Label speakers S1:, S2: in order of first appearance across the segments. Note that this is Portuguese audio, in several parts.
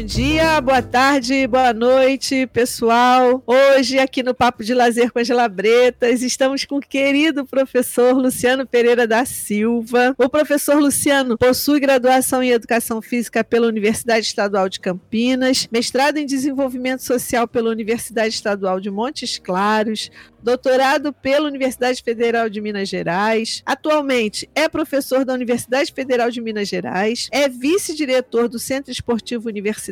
S1: Bom dia, boa tarde, boa noite, pessoal. Hoje, aqui no Papo de Lazer com Angela Bretas, estamos com o querido professor Luciano Pereira da Silva. O professor Luciano possui graduação em Educação Física pela Universidade Estadual de Campinas, mestrado em Desenvolvimento Social pela Universidade Estadual de Montes Claros, doutorado pela Universidade Federal de Minas Gerais. Atualmente é professor da Universidade Federal de Minas Gerais, é vice-diretor do Centro Esportivo Universitário,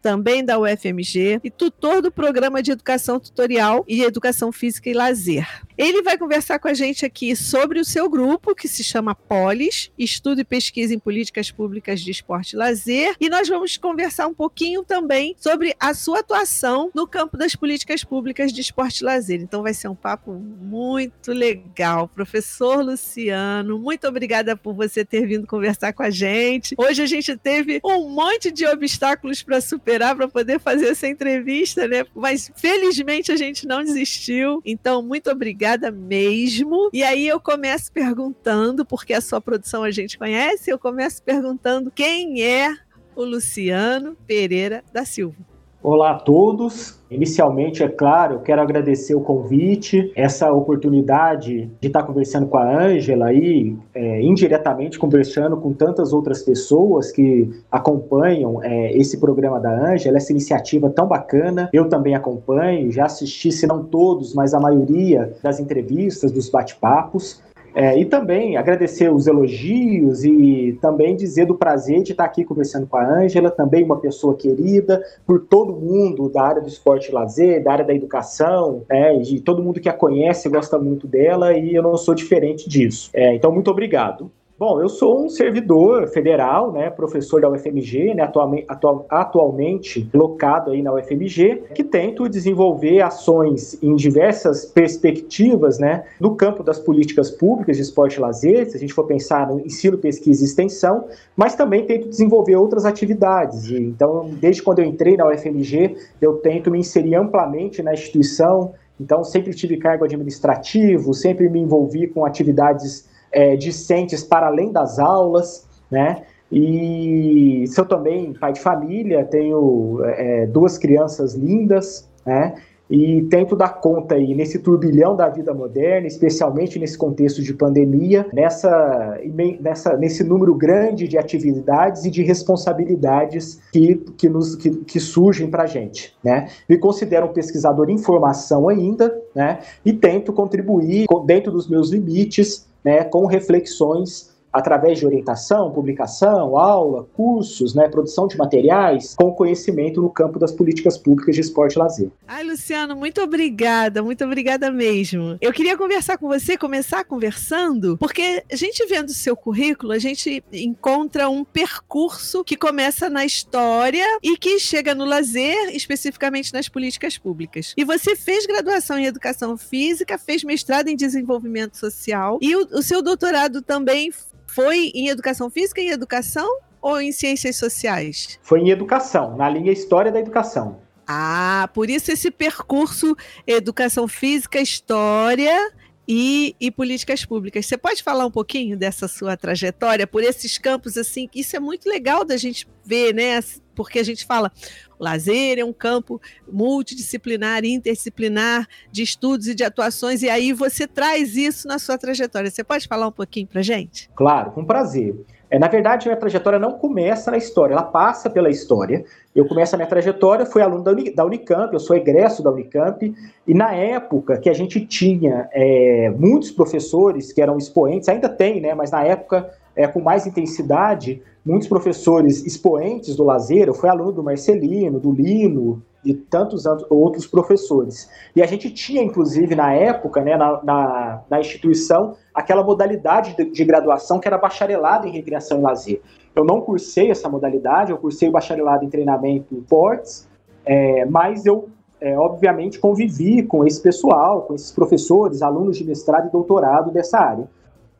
S1: também da UFMG, e tutor do Programa de Educação Tutorial e Educação Física e Lazer. Ele vai conversar com a gente aqui sobre o seu grupo, que se chama Polis, Estudo e Pesquisa em Políticas Públicas de Esporte e Lazer, e nós vamos conversar um pouquinho também sobre a sua atuação no campo das políticas públicas de esporte e lazer. Então vai ser um papo muito legal. Professor Luciano, muito obrigada por você ter vindo conversar com a gente. Hoje a gente teve um monte de obstáculos para superar para poder fazer essa entrevista, né? Mas felizmente a gente não desistiu. Então, muito obrigada mesmo. E aí eu começo perguntando, porque a sua produção a gente conhece, eu começo perguntando quem é o Luciano Pereira da Silva.
S2: Olá a todos. Inicialmente, é claro, eu quero agradecer o convite, essa oportunidade de estar conversando com a Ângela e é, indiretamente conversando com tantas outras pessoas que acompanham é, esse programa da Ângela, essa iniciativa tão bacana. Eu também acompanho, já assisti, se não todos, mas a maioria das entrevistas, dos bate-papos. É, e também agradecer os elogios e também dizer do prazer de estar aqui conversando com a Ângela, também uma pessoa querida por todo mundo da área do esporte e lazer, da área da educação, é, de todo mundo que a conhece gosta muito dela e eu não sou diferente disso. É, então, muito obrigado. Bom, eu sou um servidor federal, né, professor da UFMG, né, atualmente, atual, atualmente locado aí na UFMG, que tento desenvolver ações em diversas perspectivas, né, no campo das políticas públicas de esporte e lazer, se a gente for pensar no ensino, pesquisa e extensão, mas também tento desenvolver outras atividades. Então, desde quando eu entrei na UFMG, eu tento me inserir amplamente na instituição, então sempre tive cargo administrativo, sempre me envolvi com atividades é, discentes para além das aulas, né? E sou também pai de família, tenho é, duas crianças lindas, né? E tento dar conta aí nesse turbilhão da vida moderna, especialmente nesse contexto de pandemia, nessa, nessa, nesse número grande de atividades e de responsabilidades que, que, nos, que, que surgem para a gente. Né? Me considero um pesquisador em formação ainda, né? E tento contribuir dentro dos meus limites né, com reflexões através de orientação, publicação, aula, cursos, né, produção de materiais, com conhecimento no campo das políticas públicas de esporte e lazer.
S1: Ai, Luciano, muito obrigada, muito obrigada mesmo. Eu queria conversar com você, começar conversando, porque a gente vendo o seu currículo, a gente encontra um percurso que começa na história e que chega no lazer, especificamente nas políticas públicas. E você fez graduação em educação física, fez mestrado em desenvolvimento social e o, o seu doutorado também foi em educação física e educação ou em ciências sociais?
S2: Foi em educação, na linha História da Educação.
S1: Ah, por isso esse percurso educação física, história e, e, políticas públicas. Você pode falar um pouquinho dessa sua trajetória por esses campos assim? Isso é muito legal da gente ver, né? Porque a gente fala, o lazer é um campo multidisciplinar, interdisciplinar de estudos e de atuações, e aí você traz isso na sua trajetória. Você pode falar um pouquinho para gente?
S2: Claro, com prazer. É, na verdade, minha trajetória não começa na história, ela passa pela história. Eu começo a minha trajetória, fui aluno da, Uni, da Unicamp, eu sou egresso da Unicamp, e na época que a gente tinha é, muitos professores que eram expoentes, ainda tem, né, mas na época é, com mais intensidade, muitos professores expoentes do lazer, eu fui aluno do Marcelino, do Lino, de tantos outros professores. E a gente tinha, inclusive, na época, né, na, na, na instituição, aquela modalidade de, de, graduação que era bacharelado em recreação e lazer. Eu não cursei essa modalidade, eu cursei o bacharelado em treinamento em portes, é, mas eu, é, obviamente, convivi com esse pessoal, com esses professores, alunos de mestrado e doutorado dessa área.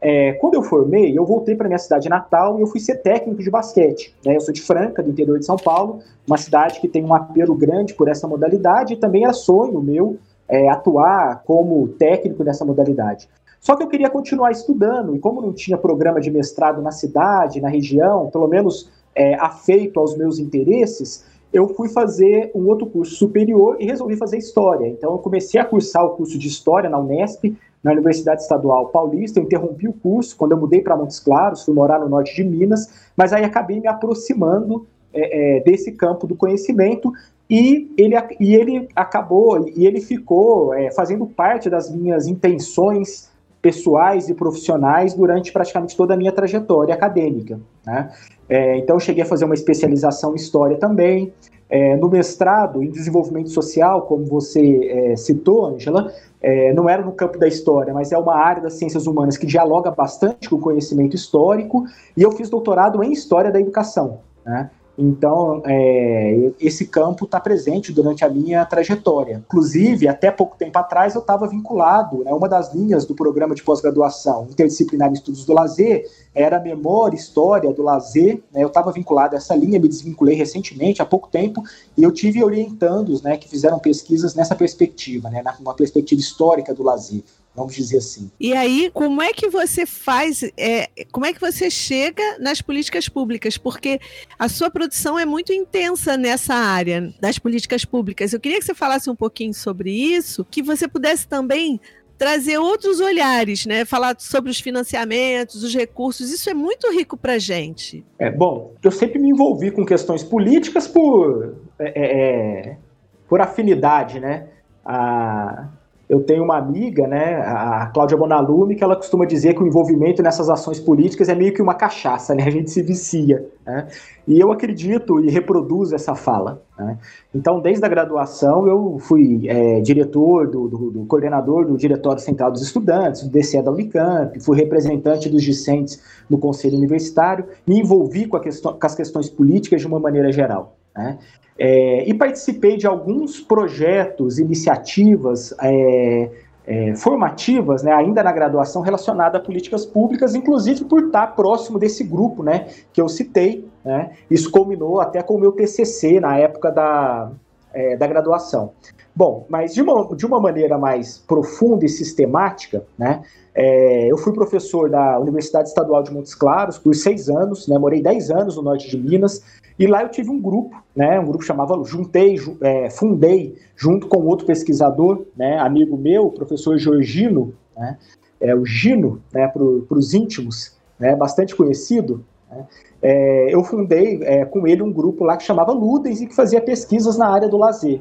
S2: É, quando eu formei, eu voltei para minha cidade natal e eu fui ser técnico de basquete. Né? Eu sou de Franca, do interior de São Paulo, uma cidade que tem um apelo grande por essa modalidade e também era sonho meu é, atuar como técnico nessa modalidade. Só que eu queria continuar estudando e como não tinha programa de mestrado na cidade, na região, pelo menos é, afeito aos meus interesses, eu fui fazer um outro curso superior e resolvi fazer História. Então, eu comecei a cursar o curso de História na Unesp, na Universidade Estadual Paulista. Eu interrompi o curso quando eu mudei para Montes Claros, fui morar no norte de Minas, mas aí acabei me aproximando é, é, desse campo do conhecimento e ele, e ele acabou, e ele ficou é, fazendo parte das minhas intenções pessoais e profissionais durante praticamente toda a minha trajetória acadêmica. Né? É, então, cheguei a fazer uma especialização em História também. É, no mestrado em Desenvolvimento Social, como você é, citou, Angela, é, não era no campo da história, mas é uma área das ciências humanas que dialoga bastante com o conhecimento histórico, e eu fiz doutorado em História da Educação. Né? Então, é, esse campo está presente durante a minha trajetória. Inclusive, até pouco tempo atrás, eu estava vinculado, né, uma das linhas do programa de pós-graduação interdisciplinar em estudos do lazer era memória, história do lazer. Né, eu estava vinculado a essa linha, me desvinculei recentemente, há pouco tempo, e eu tive orientandos né, que fizeram pesquisas nessa perspectiva, né, numa perspectiva histórica do lazer vamos dizer assim.
S1: E aí, como é que você faz, é, como é que você chega nas políticas públicas? Porque a sua produção é muito intensa nessa área das políticas públicas. Eu queria que você falasse um pouquinho sobre isso, que você pudesse também trazer outros olhares, né? Falar sobre os financiamentos, os recursos, isso é muito rico para gente.
S2: É bom. Eu sempre me envolvi com questões políticas por é, é, é por afinidade, né? A, eu tenho uma amiga, né, a Cláudia Bonalume, que ela costuma dizer que o envolvimento nessas ações políticas é meio que uma cachaça, né? A gente se vicia. Né? E eu acredito e reproduzo essa fala. Né? Então, desde a graduação, eu fui é, diretor, do, do, do, coordenador do Diretório Central dos Estudantes, do DCE da Unicamp, fui representante dos discentes no Conselho Universitário, me envolvi com, questão, com as questões políticas de uma maneira geral. Né? É, e participei de alguns projetos, iniciativas é, é, formativas, né, ainda na graduação, relacionada a políticas públicas, inclusive por estar próximo desse grupo né, que eu citei. Né, isso culminou até com o meu TCC na época da, é, da graduação. Bom, mas de uma, de uma maneira mais profunda e sistemática, né, é, eu fui professor da Universidade Estadual de Montes Claros por seis anos, né, morei dez anos no norte de Minas, e lá eu tive um grupo, né, um grupo chamava Juntei, é, Fundei, junto com outro pesquisador, né, amigo meu, o professor Georgino, né, é, o Gino, né, para os íntimos, né, bastante conhecido, né, é, eu fundei é, com ele um grupo lá que chamava Ludens e que fazia pesquisas na área do lazer.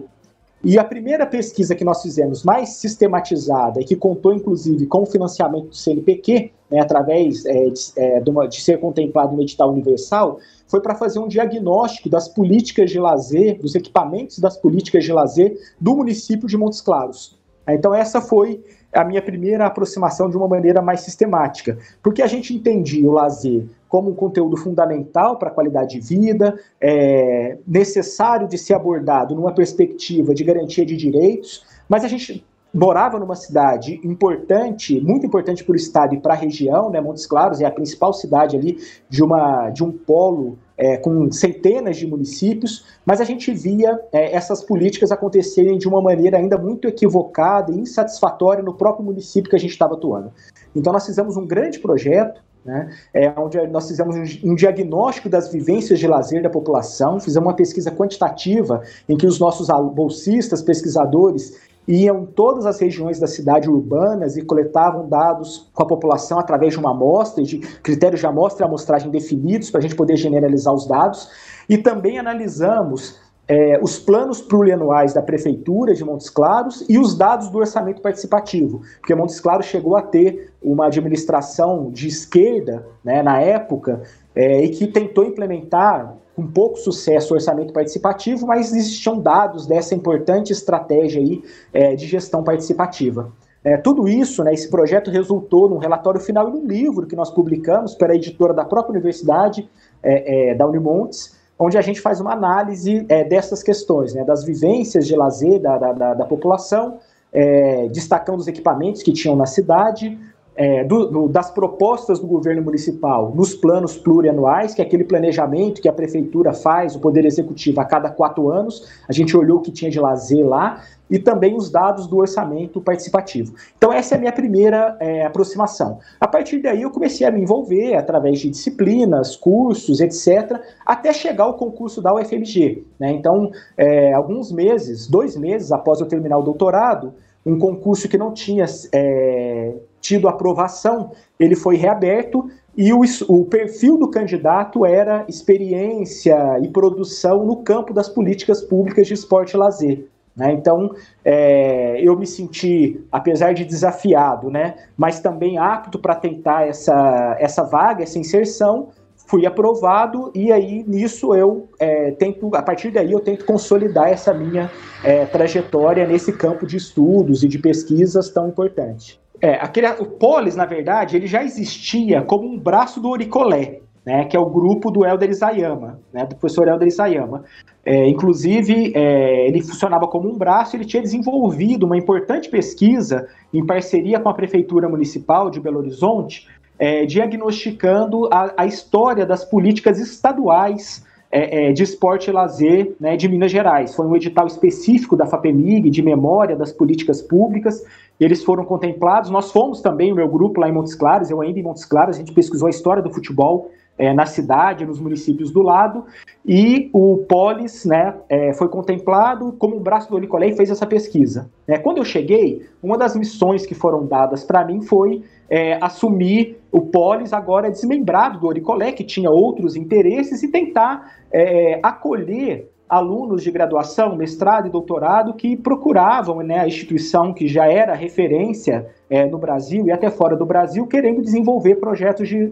S2: E a primeira pesquisa que nós fizemos, mais sistematizada, e que contou inclusive com o financiamento do CNPq, né, através é, de, é, de, ser contemplado no edital universal, foi para fazer um diagnóstico das políticas de lazer, dos equipamentos das políticas de lazer do município de Montes Claros. Então, essa foi a minha primeira aproximação de uma maneira mais sistemática, porque a gente entendia o lazer como um conteúdo fundamental para a qualidade de vida, é, necessário de ser abordado numa perspectiva de garantia de direitos, mas a gente morava numa cidade importante, muito importante para o estado e para a região, né? Montes Claros é a principal cidade ali de, uma, de um polo é, com centenas de municípios, mas a gente via é, essas políticas acontecerem de uma maneira ainda muito equivocada e insatisfatória no próprio município que a gente estava atuando. Então nós fizemos um grande projeto né, é, onde nós fizemos um, diagnóstico das vivências de lazer da população, fizemos uma pesquisa quantitativa em que os nossos bolsistas, pesquisadores, iam todas as regiões da cidade urbanas e coletavam dados com a população através de uma amostra, de critérios de amostra e amostragem definidos para a gente poder generalizar os dados. E também analisamos é, os planos plurianuais da Prefeitura de Montes Claros e os dados do orçamento participativo, porque Montes Claros chegou a ter uma administração de esquerda né, na época é, e que tentou implementar com pouco sucesso o orçamento participativo, mas existiam dados dessa importante estratégia aí, é, de gestão participativa. É, tudo isso, né, esse projeto resultou num relatório final e num livro que nós publicamos para a editora da própria universidade, é, é, da Unimontes, onde a gente faz uma análise é, dessas questões, né, das vivências de lazer da, da, da população, é, destacando os equipamentos que tinham na cidade, é, do, do, das propostas do governo municipal nos planos plurianuais, que é aquele planejamento que a prefeitura faz, o Poder Executivo, a cada quatro anos. A gente olhou o que tinha de lazer lá e também os dados do orçamento participativo. Então, essa é a minha primeira é, aproximação. A partir daí, eu comecei a me envolver através de disciplinas, cursos, etc., até chegar ao concurso da UFMG. Né? Então, é, alguns meses, dois meses após eu terminar o doutorado, um concurso que não tinha é, tido aprovação, ele foi reaberto e o, o, perfil do candidato era experiência e produção no campo das políticas públicas de esporte e lazer. Né? Então, é, eu me senti, apesar de desafiado, né, mas também apto para tentar essa, essa vaga, essa inserção, fui aprovado e aí nisso eu é, tento, a partir daí eu tento consolidar essa minha é, trajetória nesse campo de estudos e de pesquisas tão importante. É, aquele, o Polis, na verdade, ele já existia como um braço do Oricolé, né, que é o grupo do Helder Isayama, né, do professor Helder Isayama. É, inclusive, é, ele funcionava como um braço, ele tinha desenvolvido uma importante pesquisa em parceria com a Prefeitura Municipal de Belo Horizonte, é, diagnosticando a, a, história das políticas estaduais é, é, de esporte e lazer né, de Minas Gerais. Foi um edital específico da FAPEMIG, de memória das políticas públicas, eles foram contemplados. Nós fomos também, o meu grupo lá em Montes Claros, eu ainda em Montes Claros, a gente pesquisou a história do futebol é, na cidade, nos municípios do lado, e o Polis né, é, foi contemplado como um braço do Olicolé e fez essa pesquisa. É, quando eu cheguei, uma das missões que foram dadas para mim foi é, assumir o Polis agora desmembrado do Oricolé, que tinha outros interesses, e tentar é, acolher alunos de graduação, mestrado e doutorado que procuravam né, a instituição que já era referência é, no Brasil e até fora do Brasil, querendo desenvolver projetos de,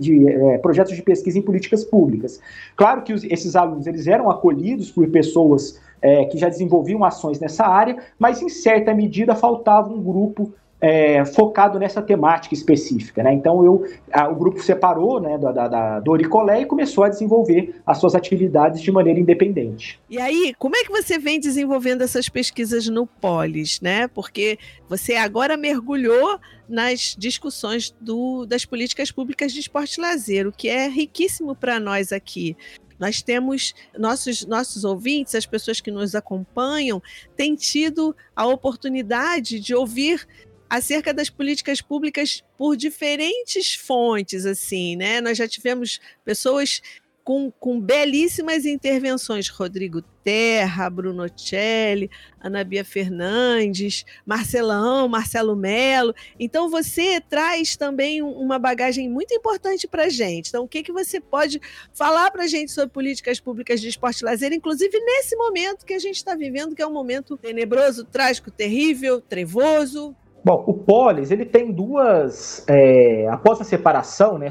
S2: de é, projetos de pesquisa em políticas públicas. Claro que os, esses alunos eles eram acolhidos por pessoas é, que já desenvolviam ações nessa área, mas em certa medida faltava um grupo é, focado nessa temática específica. Né? Então eu, a, o grupo separou né, da, da, do Oricolé e começou a desenvolver as suas atividades de maneira independente.
S1: E aí, como é que você vem desenvolvendo essas pesquisas no Polis? Né? Porque você agora mergulhou nas discussões do, das políticas públicas de esporte e lazer, o que é riquíssimo para nós aqui. Nós temos nossos nossos ouvintes, as pessoas que nos acompanham, têm tido a oportunidade de ouvir acerca das políticas públicas por diferentes fontes, assim, né? Nós já tivemos pessoas com, com belíssimas intervenções, Rodrigo Terra, Bruno Celli, Ana Bia Fernandes, Marcelão, Marcelo Melo. Então você traz também uma bagagem muito importante para a gente. Então o que, que você pode falar para a gente sobre políticas públicas de esporte e lazer, inclusive nesse momento que a gente está vivendo, que é um momento tenebroso, trágico, terrível, trevoso,
S2: Bom, o Polis, ele tem duas. É, após a separação, né,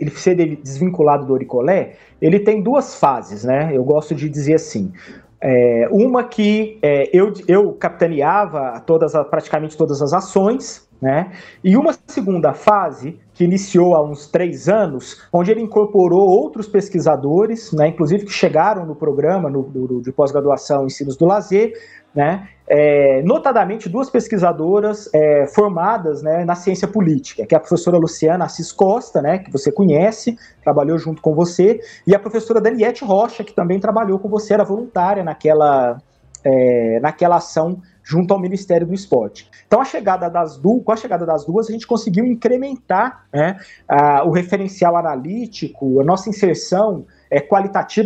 S2: ele ser desvinculado do Oricolé, ele tem duas fases, né? Eu gosto de dizer assim. É, uma que é, eu, eu capitaneava todas, praticamente todas as ações, né? E uma segunda fase que iniciou há uns três anos, onde ele incorporou outros pesquisadores, né, inclusive que chegaram no programa no, do, de pós-graduação Ensinos do Lazer, né, é, notadamente duas pesquisadoras é, formadas né, na ciência política, que é a professora Luciana Assis Costa, né, que você conhece, trabalhou junto com você, e a professora Daniette Rocha, que também trabalhou com você, era voluntária naquela, é, naquela ação junto ao Ministério do Esporte. Então, a chegada das duas, com a chegada das duas, a gente conseguiu incrementar né, a, o referencial analítico, a nossa inserção é,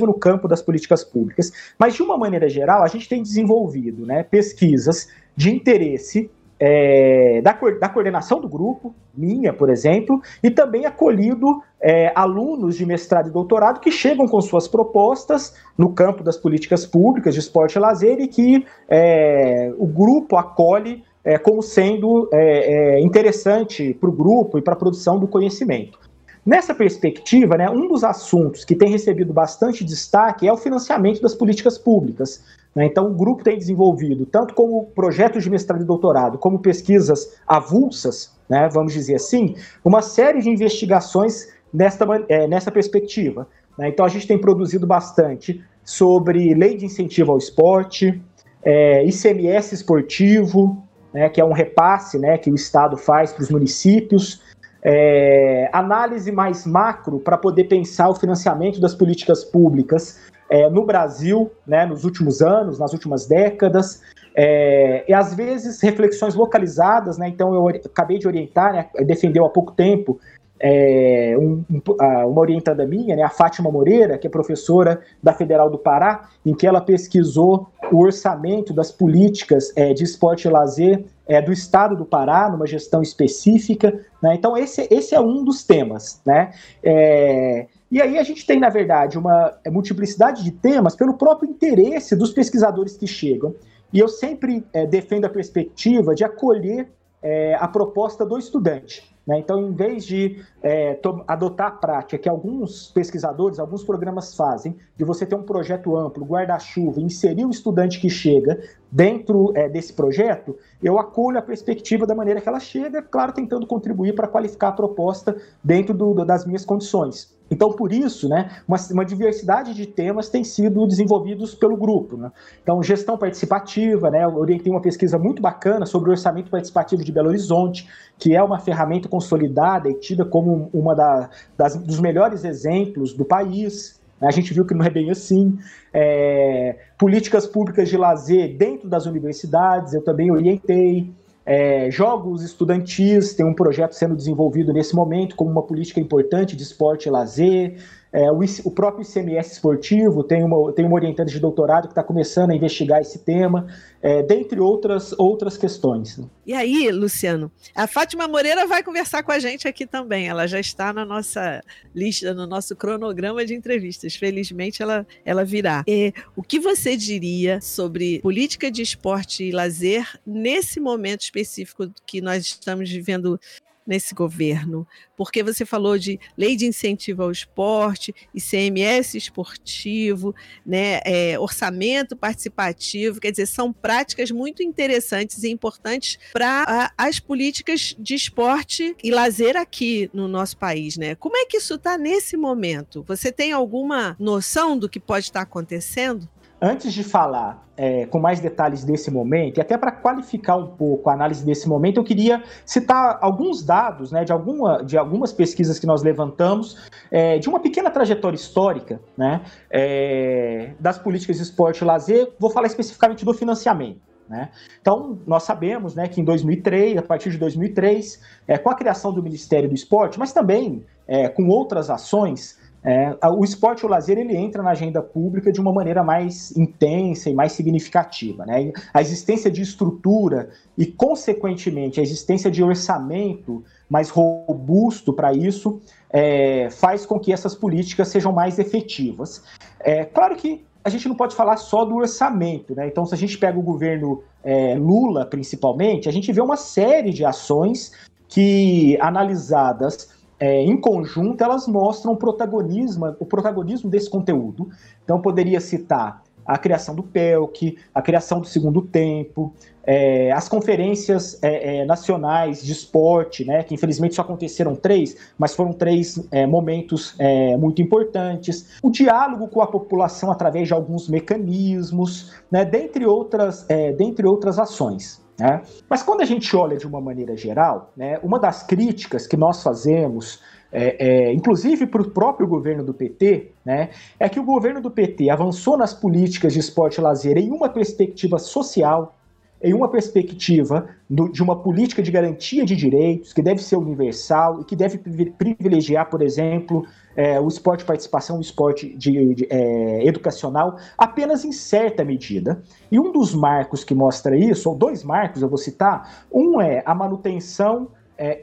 S2: no campo das políticas públicas. Mas, de uma maneira geral, a gente tem desenvolvido né, pesquisas de interesse é, da, da, coordenação do grupo, minha, por exemplo, e também acolhido é, alunos de mestrado e doutorado que chegam com suas propostas no campo das políticas públicas de esporte e lazer e que é, o grupo acolhe é, como sendo é, é, interessante para o grupo e para a produção do conhecimento. Nessa perspectiva, né, um dos assuntos que tem recebido bastante destaque é o financiamento das políticas públicas. Né? Então, o grupo tem desenvolvido, tanto como projetos de mestrado e doutorado, como pesquisas avulsas, né, vamos dizer assim, uma série de investigações nesta, é, nessa perspectiva. Né? Então, a gente tem produzido bastante sobre lei de incentivo ao esporte, é, ICMS esportivo, né, que é um repasse né, que o Estado faz para os municípios, é, análise mais macro para poder pensar o financiamento das políticas públicas é, no Brasil, né, nos últimos anos, nas últimas décadas, é, e às vezes reflexões localizadas, né? Então eu acabei de orientar, né? Defendeu há pouco tempo é, um, uma orientada minha, né, a Fátima Moreira, que é professora da Federal do Pará, em que ela pesquisou o orçamento das políticas é, de esporte e lazer é, do estado do Pará, numa gestão específica. Né? Então, esse, esse é um dos temas. Né? É, e aí a gente tem, na verdade, uma multiplicidade de temas pelo próprio interesse dos pesquisadores que chegam. E eu sempre é, defendo a perspectiva de acolher é, a proposta do estudante. Né? Então, em vez de é, adotar a prática que alguns pesquisadores, alguns programas fazem, de você ter um projeto amplo, guarda-chuva, inserir o estudante que chega dentro é, desse projeto, eu acolho a perspectiva da maneira que ela chega, claro, tentando contribuir para qualificar a proposta dentro do, das minhas condições. Então, por isso, né, uma, uma, diversidade de temas tem sido desenvolvidos pelo grupo. Né? Então, gestão participativa, né, eu orientei uma pesquisa muito bacana sobre o orçamento participativo de Belo Horizonte, que é uma ferramenta consolidada e tida como uma da, das, dos melhores exemplos do país. Né? A gente viu que não é bem assim. É, políticas públicas de lazer dentro das universidades, eu também orientei. É, jogos estudantis, tem um projeto sendo desenvolvido nesse momento como uma política importante de esporte e lazer. É, o, o, próprio ICMS esportivo tem uma, tem uma orientante de doutorado que está começando a investigar esse tema, é, dentre outras, outras questões.
S1: E aí, Luciano, a Fátima Moreira vai conversar com a gente aqui também. Ela já está na nossa lista, no nosso cronograma de entrevistas. Felizmente, ela, ela virá. E, o que você diria sobre política de esporte e lazer nesse momento específico que nós estamos vivendo nesse governo? Porque você falou de lei de incentivo ao esporte, ICMS esportivo, né, é, orçamento participativo, quer dizer, são práticas muito interessantes e importantes para as políticas de esporte e lazer aqui no nosso país. Né? Como é que isso está nesse momento? Você tem alguma noção do que pode estar acontecendo?
S2: Antes de falar é, com mais detalhes desse momento, e até para qualificar um pouco a análise desse momento, eu queria citar alguns dados né, de, alguma, de algumas pesquisas que nós levantamos, é, de uma pequena trajetória histórica né, é, das políticas de esporte e lazer. Vou falar especificamente do financiamento. Né? Então, nós sabemos né, que em 2003, a partir de 2003, é, com a criação do Ministério do Esporte, mas também é, com outras ações, é, o esporte e o lazer ele entra na agenda pública de uma maneira mais intensa e mais significativa. Né? A existência de estrutura e, consequentemente, a existência de orçamento mais robusto para isso é, faz com que essas políticas sejam mais efetivas. É, claro que a gente não pode falar só do orçamento, né? Então, se a gente pega o governo é, Lula, principalmente, a gente vê uma série de ações que, analisadas é, em conjunto, elas mostram o protagonismo, o protagonismo desse conteúdo. Então, poderia citar a criação do PELC, a criação do segundo tempo, é, as conferências é, é, nacionais de esporte, né, que infelizmente só aconteceram três, mas foram três é, momentos é, muito importantes, o diálogo com a população através de alguns mecanismos, né, dentre, outras, dentre outras ações. Né? Mas quando a gente olha de uma maneira geral, né, uma das críticas que nós fazemos, é, é, inclusive para o próprio governo do PT, né, é que o governo do PT avançou nas políticas de esporte e lazer em uma perspectiva social, em uma perspectiva do, de uma política de garantia de direitos que deve ser universal e que deve privilegiar, por exemplo, é, o esporte de participação, o esporte de, de, é, educacional, apenas em certa medida. E um dos marcos que mostra isso, ou dois marcos eu vou citar, um é a manutenção é,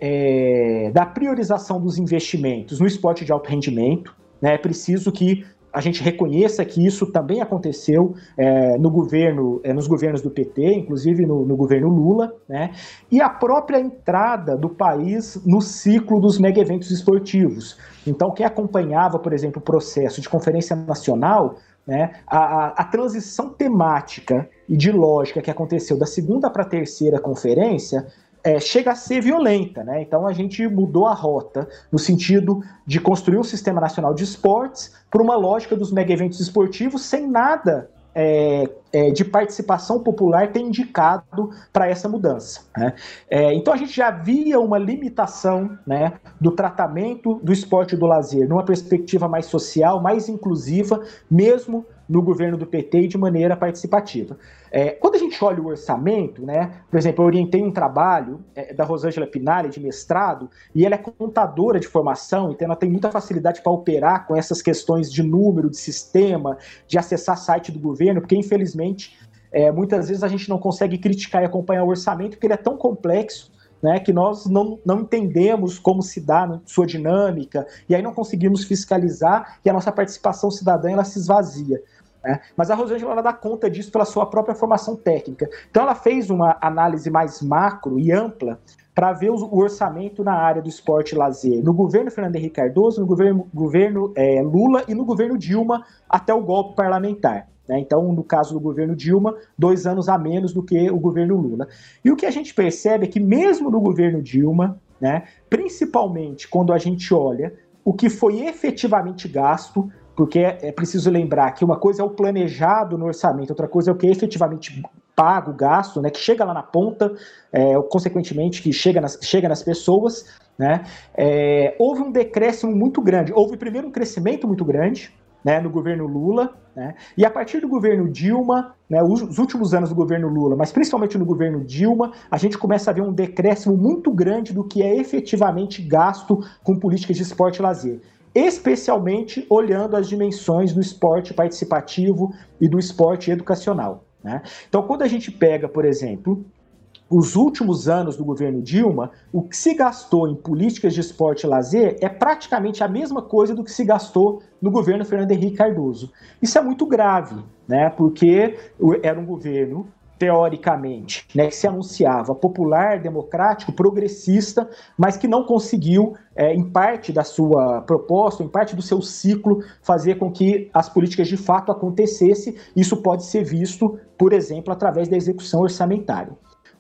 S2: é da priorização dos investimentos no esporte de alto rendimento. Né? É preciso que a gente reconheça que isso também aconteceu é, no governo, é, nos governos do PT, inclusive no, no, governo Lula, né? E a própria entrada do país no ciclo dos mega eventos esportivos. Então, quem acompanhava, por exemplo, o processo de conferência nacional, né, a, a, a transição temática e de lógica que aconteceu da segunda para a terceira conferência é, chega a ser violenta, né? Então a gente mudou a rota no sentido de construir um sistema nacional de esportes por uma lógica dos mega eventos esportivos sem nada é, é, de participação popular ter indicado para essa mudança. Né? É, então a gente já via uma limitação né, do tratamento do esporte e do lazer numa perspectiva mais social, mais inclusiva, mesmo no governo do PT e de maneira participativa. É, quando a gente olha o orçamento, né, por exemplo, eu orientei um trabalho é, da Rosângela Pinari, de mestrado, e ela é contadora de formação, então ela tem muita facilidade para operar com essas questões de número, de sistema, de acessar site do governo, porque infelizmente é, muitas vezes a gente não consegue criticar e acompanhar o orçamento, porque ele é tão complexo né, que nós não, não entendemos como se dá sua dinâmica, e aí não conseguimos fiscalizar e a nossa participação cidadã ela se esvazia. Né? Mas a Rosângela ela dá conta disso pela sua própria formação técnica. Então ela fez uma análise mais macro e ampla para ver o orçamento na área do esporte e lazer no governo Fernando Henrique Cardoso, no governo, governo é, Lula e no governo Dilma até o golpe parlamentar. Né? Então, no caso do governo Dilma, dois anos a menos do que o governo Lula. E o que a gente percebe é que, mesmo no governo Dilma, né, principalmente quando a gente olha o que foi efetivamente gasto, porque é preciso lembrar que uma coisa é o planejado no orçamento, outra coisa é o que é efetivamente pago, gasto, né, que chega lá na ponta, é, consequentemente que chega nas, chega nas pessoas, né, é, houve um decréscimo muito grande. Houve primeiro um crescimento muito grande, né, no governo Lula, né, e a partir do governo Dilma, né, os, últimos anos do governo Lula, mas principalmente no governo Dilma, a gente começa a ver um decréscimo muito grande do que é efetivamente gasto com políticas de esporte e lazer. Especialmente olhando as dimensões do esporte participativo e do esporte educacional. Né? Então, quando a gente pega, por exemplo, os últimos anos do governo Dilma, o que se gastou em políticas de esporte e lazer é praticamente a mesma coisa do que se gastou no governo Fernando Henrique Cardoso. Isso é muito grave, né? Porque era um governo teoricamente, né, que se anunciava popular, democrático, progressista, mas que não conseguiu, é, em parte da sua proposta, em parte do seu ciclo, fazer com que as políticas de fato acontecessem. Isso pode ser visto, por exemplo, através da execução orçamentária.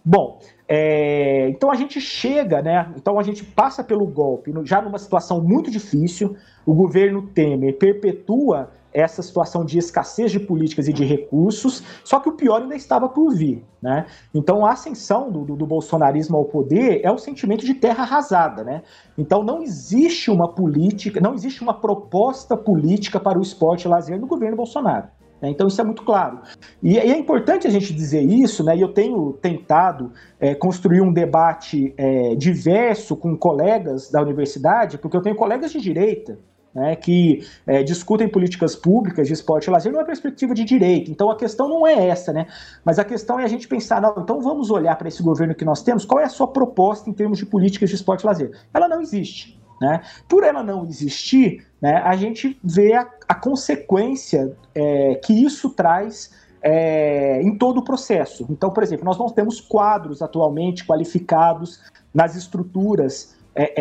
S2: Bom, é, então a gente chega, né? Então a gente passa pelo golpe já numa situação muito difícil. O governo Temer perpetua essa situação de escassez de políticas e de recursos, só que o pior ainda estava por vir. Né? Então a ascensão do, do, do bolsonarismo ao poder é o sentimento de terra arrasada. Né? Então não existe uma política, não existe uma proposta política para o esporte e lazer no governo Bolsonaro. Né? Então isso é muito claro. E, é importante a gente dizer isso, né? e eu tenho tentado é, construir um debate é, diverso com colegas da universidade, porque eu tenho colegas de direita, né, que é, discutem políticas públicas de esporte e lazer numa perspectiva de direito. Então a questão não é essa, né? Mas a questão é a gente pensar, não, então vamos olhar para esse governo que nós temos, qual é a sua proposta em termos de políticas de esporte e lazer? Ela não existe. Né? Por ela não existir, né, a gente vê a, a consequência é, que isso traz é, em todo o processo. Então, por exemplo, nós não temos quadros atualmente qualificados nas estruturas é,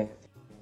S2: é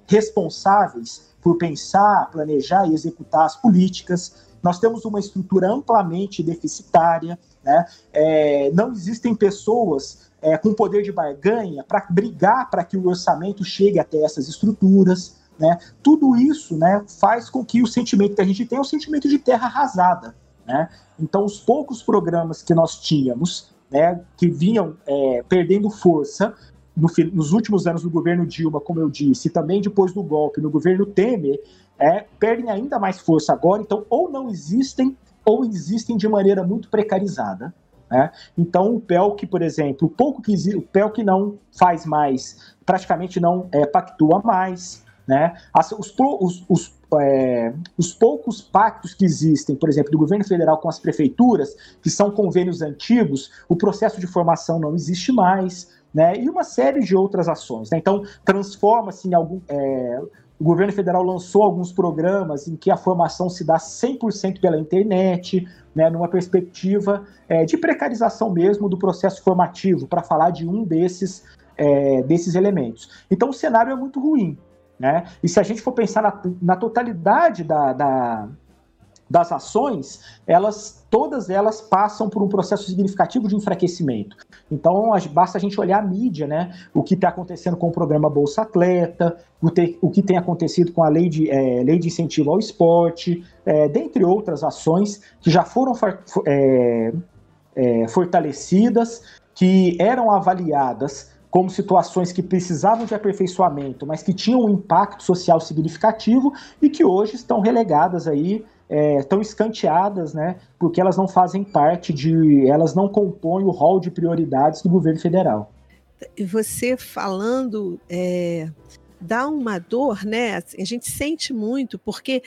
S2: responsáveis por pensar, planejar e executar as políticas. Nós temos uma estrutura amplamente deficitária, né? É, não existem pessoas é, com poder de barganha para brigar para que o orçamento chegue até essas estruturas. Né? Tudo isso né, faz com que o sentimento que a gente tem é o sentimento de terra arrasada. Né? Então, os poucos programas que nós tínhamos, né, que vinham é, perdendo força no, nos últimos anos do governo Dilma, como eu disse, e também depois do golpe no governo Temer, é, perdem ainda mais força agora. Então, ou não existem, ou existem de maneira muito precarizada. Né? Então, o PELC, por exemplo, o pouco que o PELC não faz mais, praticamente não é, pactua mais. Né? As, os, os, os, é, os, poucos pactos que existem, por exemplo, do governo federal com as prefeituras, que são convênios antigos, o processo de formação não existe mais. Né? E uma série de outras ações. Né? Então, transforma-se em algum. É, o governo federal lançou alguns programas em que a formação se dá 100% pela internet, né, numa perspectiva é, de precarização mesmo do processo formativo, para falar de um desses, é, desses elementos. Então o cenário é muito ruim. Né? E se a gente for pensar na, na totalidade da, da, das ações, elas todas elas passam por um processo significativo de enfraquecimento. Então, basta a gente olhar a mídia, né? O que está acontecendo com o programa Bolsa Atleta, o, te, o, que tem acontecido com a lei de, é, lei de incentivo ao esporte, é, dentre outras ações que já foram é, é, fortalecidas, que eram avaliadas como situações que precisavam de aperfeiçoamento, mas que tinham um impacto social significativo e que hoje estão relegadas aí é, escanteadas, né, porque elas não fazem parte de, elas não compõem o rol de prioridades do governo federal.
S1: Você falando é, dá uma dor, né? Assim, a gente sente muito, porque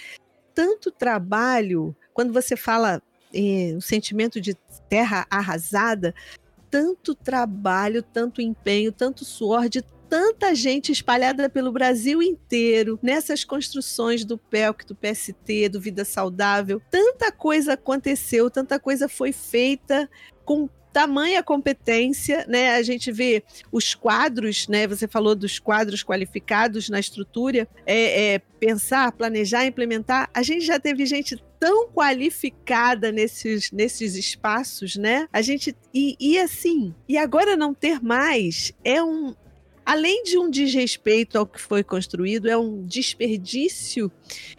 S1: tanto trabalho, quando você fala é, o sentimento de terra arrasada, tanto trabalho, tanto empenho, tanto suor de tanta gente espalhada pelo Brasil inteiro nessas construções do PELC, do PST, do Vida Saudável. Tanta coisa aconteceu, tanta coisa foi feita com tamanha competência, né? A gente vê os quadros, né? Você falou dos quadros qualificados na estrutura, é, é, pensar, planejar, implementar. A gente já teve gente tão qualificada nesses, nesses espaços, né? A gente e, e assim, e agora não ter mais é um além de um desrespeito ao que foi construído, é um desperdício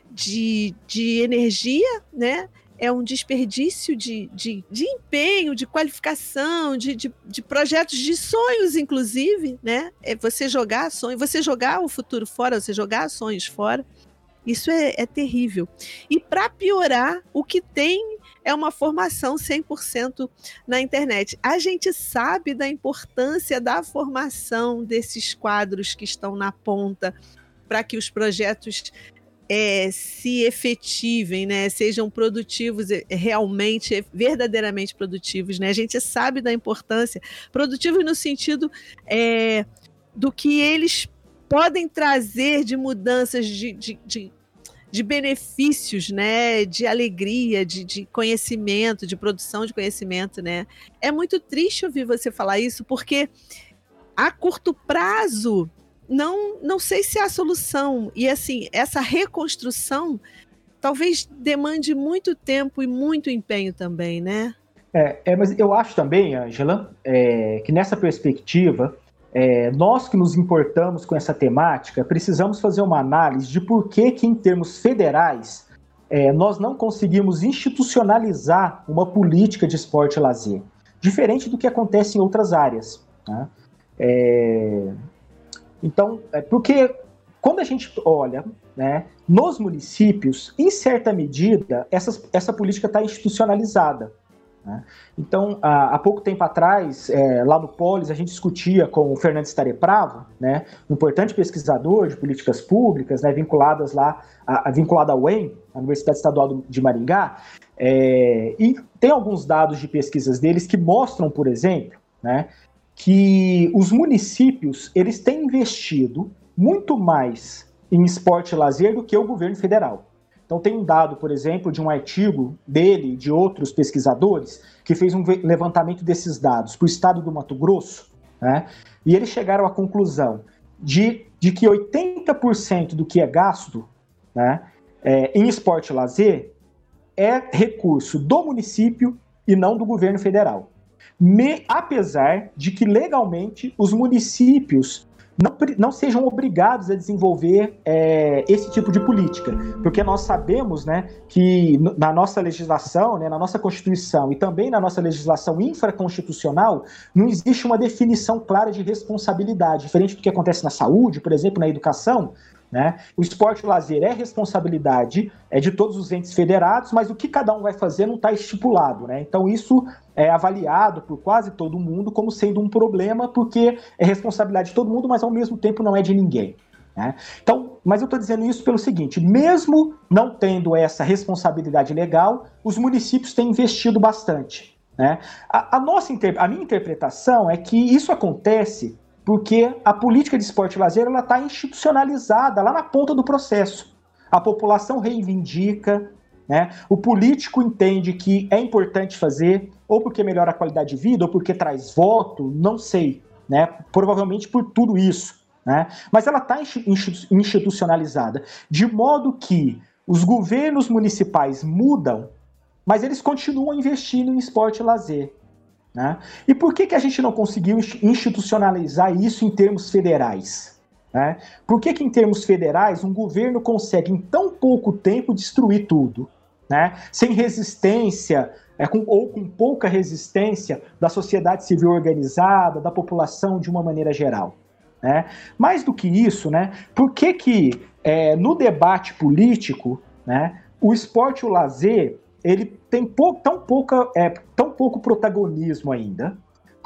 S1: de, de energia, né? é um desperdício de, de, de empenho, de qualificação, de, de, de, projetos, de sonhos, inclusive, né? É você jogar sonhos, você jogar o futuro fora, você jogar sonhos fora. Isso é, é terrível. E para piorar, o que tem é uma formação 100% na internet. A gente sabe da importância da formação desses quadros que estão na ponta para que os projetos é, se efetivem, né, sejam produtivos, é, realmente, verdadeiramente produtivos. Né? A gente sabe da importância, produtivos no sentido é, do que eles podem trazer de mudanças, de, de, de, de benefícios, né, de alegria, de, de conhecimento, de produção de conhecimento. Né? É muito triste ouvir você falar isso, porque a curto prazo não, não sei se é solução. E assim, essa reconstrução talvez demande muito tempo e muito empenho também, né?
S2: É, é mas eu acho também, Angela, é, que nessa perspectiva, é, nós que nos importamos com essa temática, precisamos fazer uma análise de por que, que em termos federais, é, nós não conseguimos institucionalizar uma política de esporte e lazer, diferente do que acontece em outras áreas. Né? É, então, é porque quando a gente olha né, nos municípios, em certa medida, essa, essa política está institucionalizada. Né? Então, há, há, pouco tempo atrás, é, lá no Polis, a gente discutia com o Fernando Starepravo, né, um importante pesquisador de políticas públicas, né, vinculadas lá, a, a, vinculado à UEM, a Universidade Estadual de Maringá, é, e tem alguns dados de pesquisas deles que mostram, por exemplo, né, que os municípios eles têm investido muito mais em esporte e lazer do que o governo federal. Então tem um dado, por exemplo, de um artigo dele de outros pesquisadores que fez um levantamento desses dados para o estado do Mato Grosso, né? E eles chegaram à conclusão de, de que 80% do que é gasto né, é, em esporte e lazer é recurso do município e não do governo federal me, apesar de que legalmente os municípios não, não sejam obrigados a desenvolver é, esse tipo de política, porque nós sabemos né, que na nossa legislação, né, na nossa Constituição e também na nossa legislação infraconstitucional, não existe uma definição clara de responsabilidade, diferente do que acontece na saúde, por exemplo, na educação, né? O esporte o lazer é responsabilidade é de todos os entes federados, mas o que cada um vai fazer não está estipulado. Né? Então, isso é avaliado por quase todo mundo como sendo um problema, porque é responsabilidade de todo mundo, mas ao mesmo tempo não é de ninguém. Né? Então, mas eu estou dizendo isso pelo seguinte: mesmo não tendo essa responsabilidade legal, os municípios têm investido bastante. Né? A, a, nossa, a minha interpretação é que isso acontece porque a política de esporte e lazer está institucionalizada lá na ponta do processo. A população reivindica, né? o político entende que é importante fazer, ou porque melhora a qualidade de vida, ou porque traz voto, não sei. Né? Provavelmente por tudo isso. Né? Mas ela está institucionalizada, de modo que os governos municipais mudam, mas eles continuam investindo em esporte e lazer. Né? E por que, que a gente não conseguiu institucionalizar isso em termos federais? Né? Por que, que, em termos federais, um governo consegue, em tão pouco tempo, destruir tudo? Né? Sem resistência, é, com, ou com pouca resistência da sociedade civil organizada, da população de uma maneira geral. Né? Mais do que isso, né, por que, que é, no debate político, né, o esporte e o lazer ele tem tão, pouca, é, tão pouco protagonismo ainda.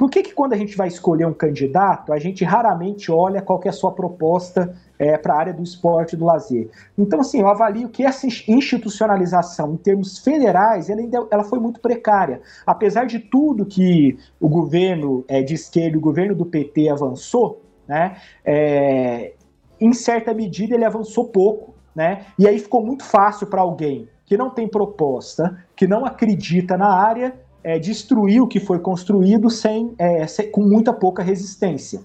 S2: Por que, que quando a gente vai escolher um candidato, a gente raramente olha qual é a sua proposta é, para a área do esporte e do lazer? Então, assim, eu avalio que essa institucionalização, em termos federais, ela, ainda, ela foi muito precária. Apesar de tudo que o governo é, de esquerda, o governo do PT avançou, né, é, em certa medida ele avançou pouco, né, e aí ficou muito fácil para alguém que não tem proposta, que não acredita na área, é, destruir o que foi construído sem, é, sem, com muita pouca resistência.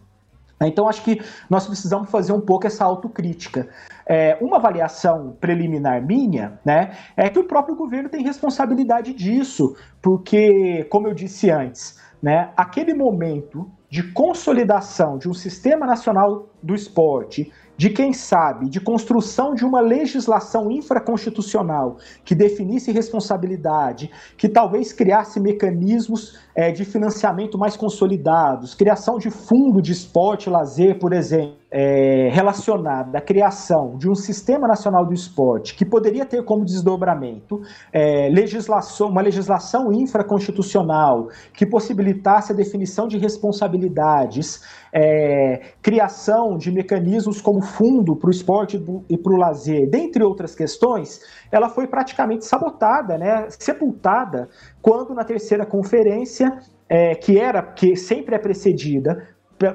S2: Então, acho que nós precisamos fazer um pouco essa autocrítica. É, uma avaliação preliminar minha né, é que o próprio governo tem responsabilidade disso, porque, como eu disse antes, né, aquele momento de consolidação de um sistema nacional do esporte de quem sabe, de construção de uma legislação infraconstitucional que definisse responsabilidade, que talvez criasse mecanismos é, de financiamento mais consolidados, criação de fundo de esporte e lazer, por exemplo, é, relacionada à criação de um sistema nacional do esporte que poderia ter como desdobramento é, legislação, uma legislação infraconstitucional que possibilitasse a definição de responsabilidades, é, criação de mecanismos como fundo para o esporte e para o lazer, dentre outras questões, ela foi praticamente sabotada, né, sepultada, quando na terceira conferência, é, que era que sempre é precedida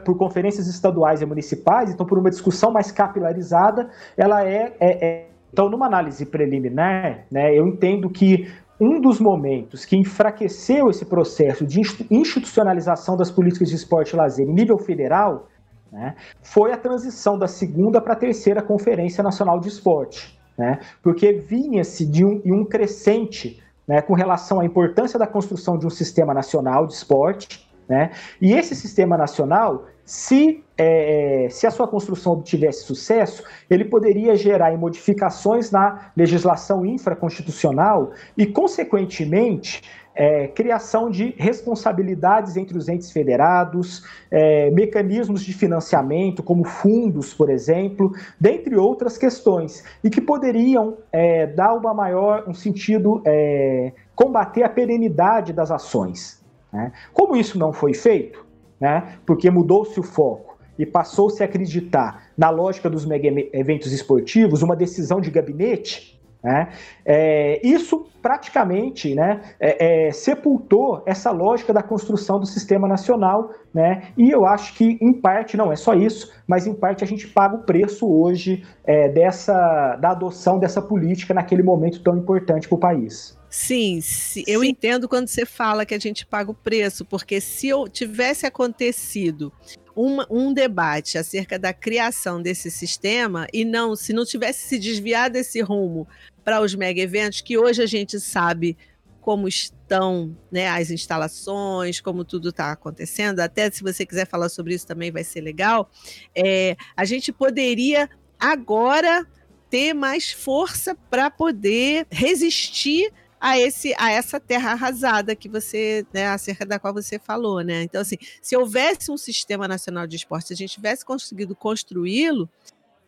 S2: por conferências estaduais e municipais, então por uma discussão mais capilarizada, ela é, é, é então, numa análise preliminar, né, eu entendo que um dos momentos que enfraqueceu esse processo de institucionalização das políticas de esporte e lazer em nível federal né, foi a transição da segunda para a terceira Conferência Nacional de Esporte. Né, porque vinha-se de um, um crescente né, com relação à importância da construção de um sistema nacional de esporte. Né, e esse sistema nacional se, é, se a sua construção obtivesse sucesso, ele poderia gerar modificações na legislação infraconstitucional e, consequentemente, é, criação de responsabilidades entre os entes federados, é, mecanismos de financiamento, como fundos, por exemplo, dentre outras questões, e que poderiam é, dar uma maior, um sentido, é, combater a perenidade das ações. Né? Como isso não foi feito, né? porque mudou-se o foco e passou-se a acreditar na lógica dos mega eventos esportivos, uma decisão de gabinete, né? É, isso praticamente né, é, é, sepultou essa lógica da construção do sistema nacional, né? e eu acho que, em parte, não é só isso, mas em parte a gente paga o preço hoje é, dessa, da adoção dessa política naquele momento tão importante para o país.
S1: Sim, sim, eu entendo quando você fala que a gente paga o preço, porque se eu tivesse acontecido um, um, debate acerca da criação desse sistema e não, se não tivesse se desviado desse rumo para os mega eventos, que hoje a gente sabe como estão né, as instalações, como tudo está acontecendo, até se você quiser falar sobre isso também vai ser legal, é, a gente poderia agora ter mais força para poder resistir a, esse, a essa terra arrasada que você, né, acerca da qual você falou, né? Então, assim, se houvesse um sistema nacional de esporte, se a gente tivesse conseguido construí-lo,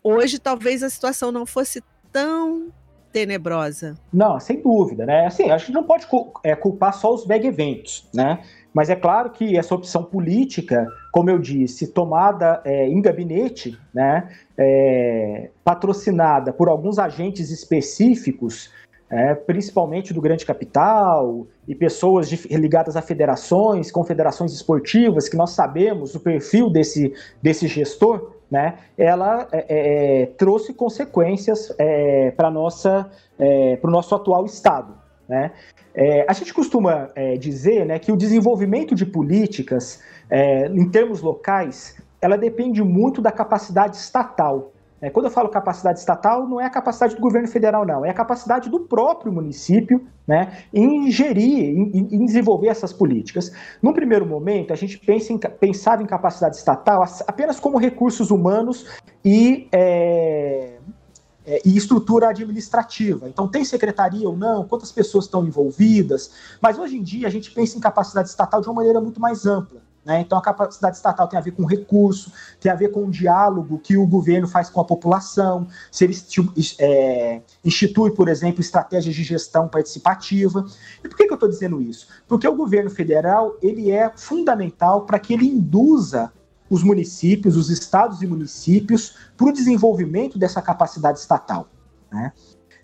S1: hoje talvez a situação não fosse tão tenebrosa.
S2: Não, sem dúvida, né? Assim, a gente não pode é, culpar só os mega eventos, né? Mas é claro que essa opção política, como eu disse, tomada é, em gabinete, né, é, patrocinada por alguns agentes específicos, é, principalmente do grande capital e pessoas de, ligadas a federações, confederações esportivas, que nós sabemos o perfil desse, desse gestor, né, ela é, é, é trouxe consequências é, para é, o nosso atual Estado. Né? É, a gente costuma dizer né, que o desenvolvimento de políticas em termos locais ela depende muito da capacidade estatal. É, quando eu falo capacidade estatal, não é a capacidade do governo federal, não, é a capacidade do próprio município né, em gerir, em, em desenvolver essas políticas. Num primeiro momento, a gente pensa em, pensava em capacidade estatal apenas como recursos humanos e. É, é, e estrutura administrativa. Então, tem secretaria ou não? Quantas pessoas estão envolvidas? Mas hoje em dia a gente pensa em capacidade estatal de uma maneira muito mais ampla. Né? Então, a capacidade estatal tem a ver com recurso, tem a ver com o diálogo que o governo faz com a população, se ele é, institui, por exemplo, estratégias de gestão participativa. E por que, que eu estou dizendo isso? Porque o governo federal ele é fundamental para que ele induza os municípios, os estados e municípios, para o desenvolvimento dessa capacidade estatal. Né?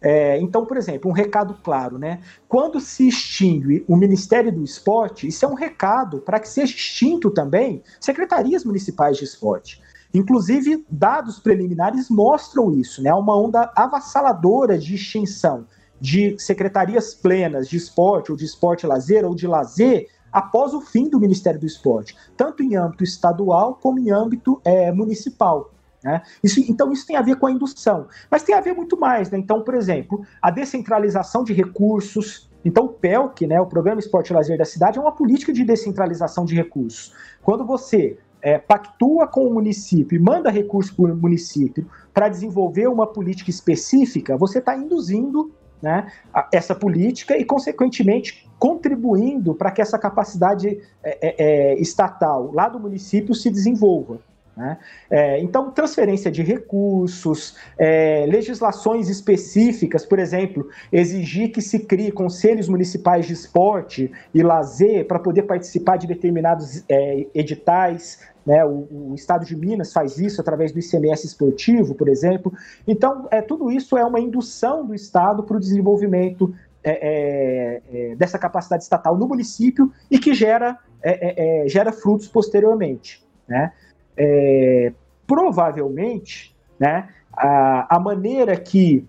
S2: É, então, por exemplo, um recado claro, né? Quando se extingue o Ministério do Esporte, isso é um recado para que seja extinto também secretarias municipais de esporte. Inclusive, dados preliminares mostram isso, né? Uma onda avassaladora de extinção de secretarias plenas de esporte, ou de esporte lazer, ou de lazer, após o fim do Ministério do Esporte, tanto em âmbito estadual como em âmbito é, municipal. Né? Isso, então, isso tem a ver com a indução. Mas tem a ver muito mais. Né? Então, por exemplo, a descentralização de recursos. Então, o PELC, né, o Programa Esporte e Lazer da Cidade, é uma política de descentralização de recursos. Quando você é, pactua com o município e manda recursos para o município para desenvolver uma política específica, você está induzindo né, essa política e, consequentemente, contribuindo para que essa capacidade é, é, é, estatal lá do município se desenvolva. Né? É, então, transferência de recursos, é, legislações específicas, por exemplo, exigir que se crie conselhos municipais de esporte e lazer para poder participar de determinados é, editais. Né? O, o, Estado de Minas faz isso através do ICMS esportivo, por exemplo. Então, é, tudo isso é uma indução do Estado para o desenvolvimento é, é, é, dessa capacidade estatal no município e que gera, gera frutos posteriormente. Né? É, provavelmente, né, a, a, maneira que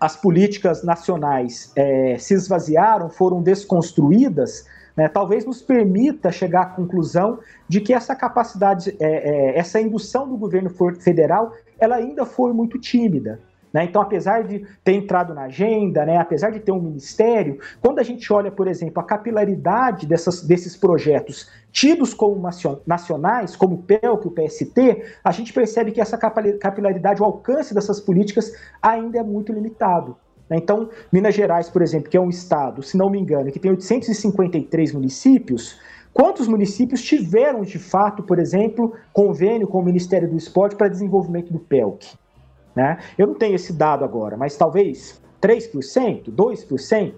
S2: as políticas nacionais é, se esvaziaram, foram desconstruídas, né, talvez nos permita chegar à conclusão de que essa capacidade, é, é essa indução do governo federal, ela ainda foi muito tímida. Né? Então, apesar de ter entrado na agenda, né, apesar de ter um ministério, quando a gente olha, por exemplo, a capilaridade dessas, desses projetos tidos como nacionais, como o PELC, o PST, a gente percebe que essa capilaridade, o alcance dessas políticas ainda é muito limitado. Né? Então, Minas Gerais, por exemplo, que é um estado, se não me engano, que tem 853 municípios, quantos municípios tiveram, de fato, por exemplo, convênio com o Ministério do Esporte para desenvolvimento do PELC? Né? Eu não tenho esse dado agora, mas talvez 3%, 2%,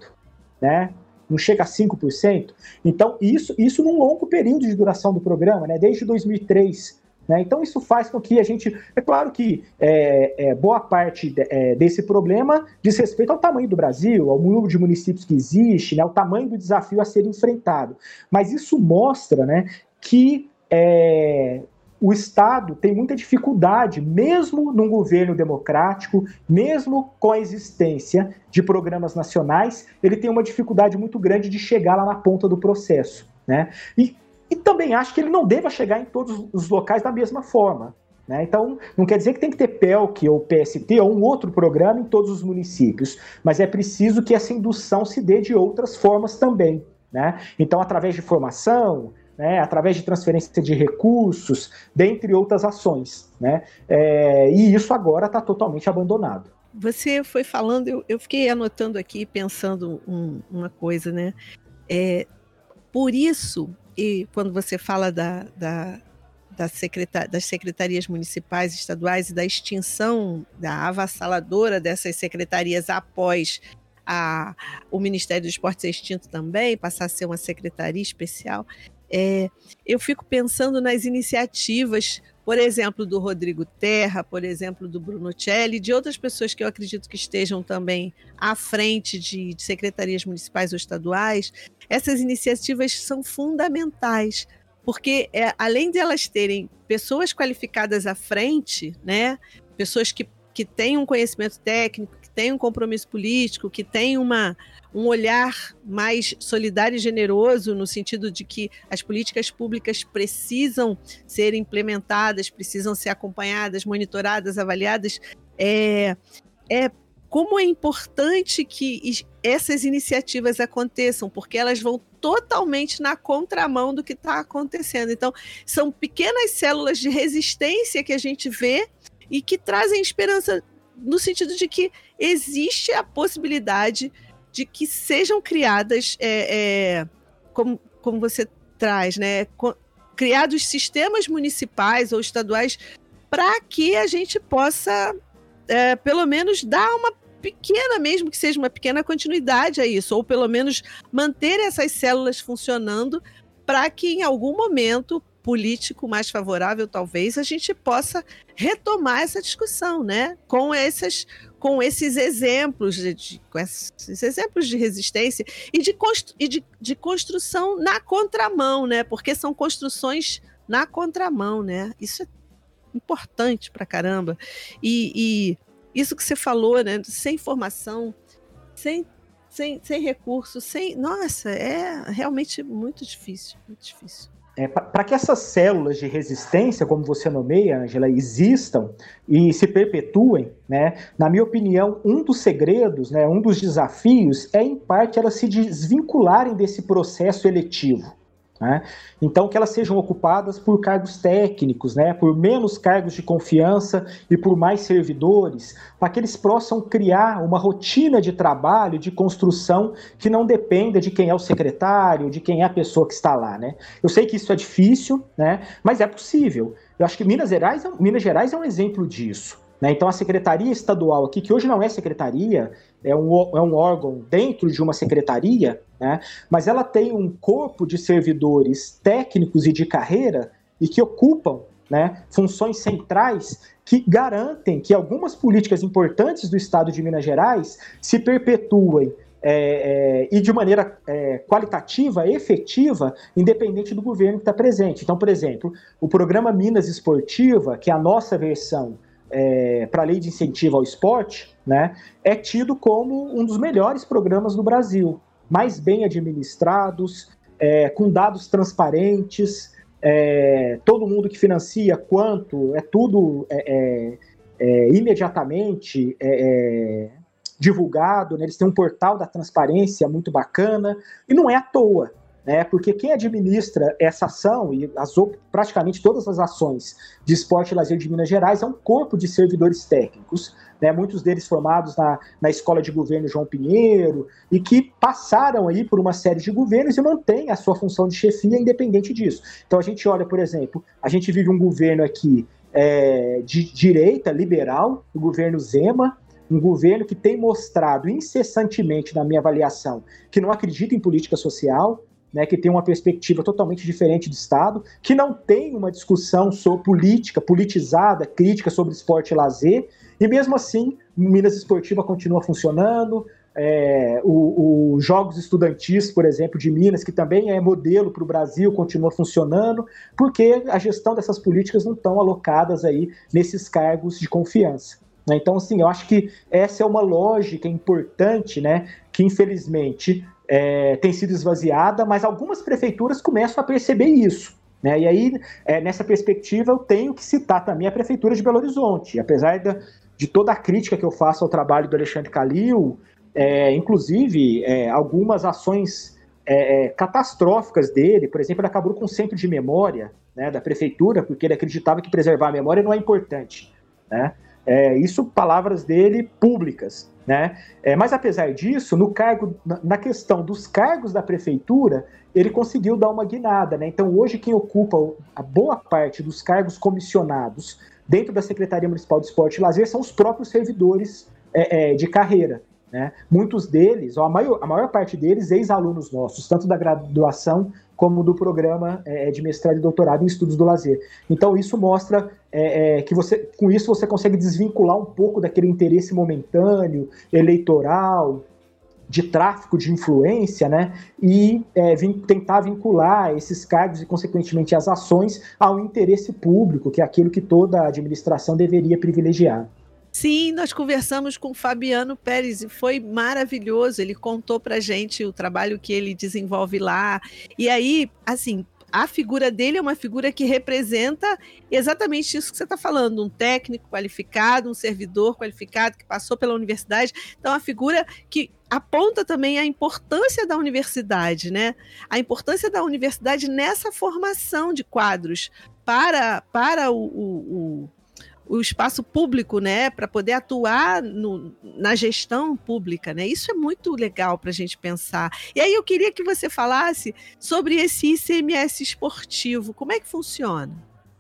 S2: né? não chega a 5%. Então, isso, isso num longo período de duração do programa, né? desde 2003. Né? Então, isso faz com que a gente. É claro que é, é, boa parte de, é, desse problema diz respeito ao tamanho do Brasil, ao número de municípios que existe, né? ao tamanho do desafio a ser enfrentado. Mas isso mostra né, que é, o Estado tem muita dificuldade, mesmo num governo democrático, mesmo com a existência de programas nacionais, ele tem uma dificuldade muito grande de chegar lá na ponta do processo. Né? E, e também acho que ele não deva chegar em todos os locais da mesma forma. Né? Então, não quer dizer que tem que ter PELC ou PST ou um outro programa em todos os municípios, mas é preciso que essa indução se dê de outras formas também. Né? Então, através de formação, né, através de transferência de recursos, dentre outras ações. Né? É, e isso agora está totalmente abandonado.
S1: Você foi falando, eu, eu fiquei anotando aqui, pensando um, uma coisa, né? É, por isso, e quando você fala da, da, da secretar, das secretarias municipais estaduais e da extinção da avassaladora dessas secretarias após a, o Ministério do Esporte ser extinto também, passar a ser uma secretaria especial, é, eu fico pensando nas iniciativas, por exemplo, do Rodrigo Terra, por exemplo, do Bruno Celli, de outras pessoas que eu acredito que estejam também à frente de, de secretarias municipais ou estaduais. Essas iniciativas são fundamentais, porque é, além de elas terem pessoas qualificadas à frente, né, pessoas que, que têm um conhecimento técnico, têm um compromisso político, que têm uma, um olhar mais solidário e generoso, no sentido de que as políticas públicas precisam ser implementadas, precisam ser acompanhadas, monitoradas, avaliadas, é, é como é importante que essas iniciativas aconteçam, porque elas vão totalmente na contramão do que está acontecendo. Então, são pequenas células de resistência que a gente vê e que trazem esperança no sentido de que existe a possibilidade de que sejam criadas, é, é, como, como você traz, né? criados sistemas municipais ou estaduais para que a gente possa, é, pelo menos, dar uma pequena, mesmo que seja uma pequena continuidade a isso, ou pelo menos manter essas células funcionando para que em algum momento político mais favorável, talvez, a gente possa retomar essa discussão, né? Com esses, com esses exemplos, de, de com esses exemplos de resistência e, de, e de, de construção na contramão, né? Porque são construções na contramão, né? Isso é importante pra caramba. E, e isso que você falou, né? Sem formação, sem, sem, sem recurso, sem. Nossa, é realmente muito difícil, muito difícil.
S2: É, para que essas células de resistência, como você nomeia, Angela, existam e se perpetuem, né, na minha opinião, um dos segredos, né, um dos desafios é, em parte, elas se desvincularem desse processo eletivo. Né? Então, que elas sejam ocupadas por cargos técnicos, né? por menos cargos de confiança e por mais servidores, para que eles possam criar uma rotina de trabalho, de construção, que não dependa de quem é o secretário, de quem é a pessoa que está lá. Né? Eu sei que isso é difícil, né? mas é possível. Eu acho que Minas Gerais, é Minas Gerais é um exemplo disso. Né? Então, a Secretaria Estadual aqui, que hoje não é secretaria, é um, é um órgão dentro de uma secretaria, né? mas ela tem um corpo de servidores técnicos e de carreira e que ocupam né, funções centrais que garantem que algumas políticas importantes do Estado de Minas Gerais se perpetuem é, é, e de maneira é, qualitativa, efetiva, independente do governo que está presente. Então, por exemplo, o programa Minas Esportiva, que é a nossa versão é, para a lei de incentivo ao esporte, né, é tido como um dos melhores programas do Brasil, mais bem administrados, é, com dados transparentes, é, todo mundo que financia quanto, é tudo é, é, é, imediatamente divulgado, né, eles têm um portal da transparência muito bacana, e não é à toa né? Porque quem administra essa ação e as, praticamente todas as ações de esporte e lazer de Minas Gerais é um corpo de servidores técnicos, né? Muitos deles formados na, na escola de governo João Pinheiro e que passaram aí por uma série de governos e mantêm a sua função de chefia independente disso. Então a gente olha, por exemplo, a gente vive um governo aqui é, de direita, liberal, o governo Zema, um governo que tem mostrado incessantemente, na minha avaliação, que não acredita em política social, né, que tem uma perspectiva totalmente diferente do Estado, que não tem uma discussão sobre política, politizada, crítica sobre esporte e lazer, e mesmo assim, Minas Esportiva continua funcionando, é, os Jogos Estudantis, por exemplo, de Minas, que também é modelo para o Brasil, continua funcionando, porque a gestão dessas políticas não estão alocadas aí nesses cargos de confiança. Né? Então, assim, eu acho que essa é uma lógica importante, né, que infelizmente é, tem sido esvaziada, mas algumas prefeituras começam a perceber isso. Né? E aí, é, nessa perspectiva, eu tenho que citar também a Prefeitura de Belo Horizonte. Apesar de toda a crítica que eu faço ao trabalho do Alexandre Calil, é, inclusive é, algumas ações é, é, catastróficas dele, por exemplo, ele acabou com o centro de memória né, da prefeitura, porque ele acreditava que preservar a memória não é importante. Né? Isso, palavras dele públicas. Né? É, mas apesar disso, no cargo, na questão dos cargos da prefeitura, ele conseguiu dar uma guinada. Né? Então, hoje, quem ocupa a boa parte dos cargos comissionados dentro da Secretaria Municipal de Esporte e Lazer são os próprios servidores é, é, de carreira. Né? Muitos deles, ou a maior, a maior parte deles, ex-alunos nossos, tanto da graduação como do programa é, de mestrado e doutorado em estudos do lazer. Então isso mostra é, é, que você, com isso você consegue desvincular um pouco daquele interesse momentâneo, eleitoral, de tráfico de influência, né? E é, vim, tentar vincular esses cargos e, consequentemente, as ações ao interesse público, que é aquilo que toda administração deveria privilegiar.
S1: Sim, nós conversamos com Fabiano Pérez e foi maravilhoso. Ele contou para gente o trabalho que ele desenvolve lá. E aí, assim, a figura dele é uma figura que representa exatamente isso que você está falando: um técnico qualificado, um servidor qualificado que passou pela universidade. Então, a figura que aponta também a importância da universidade, né? A importância da universidade nessa formação de quadros para, para o, o, o o espaço público, né, para poder atuar no, na gestão pública, né? Isso é muito legal para a gente pensar. E aí eu queria que você falasse sobre esse ICMS esportivo. Como é que funciona?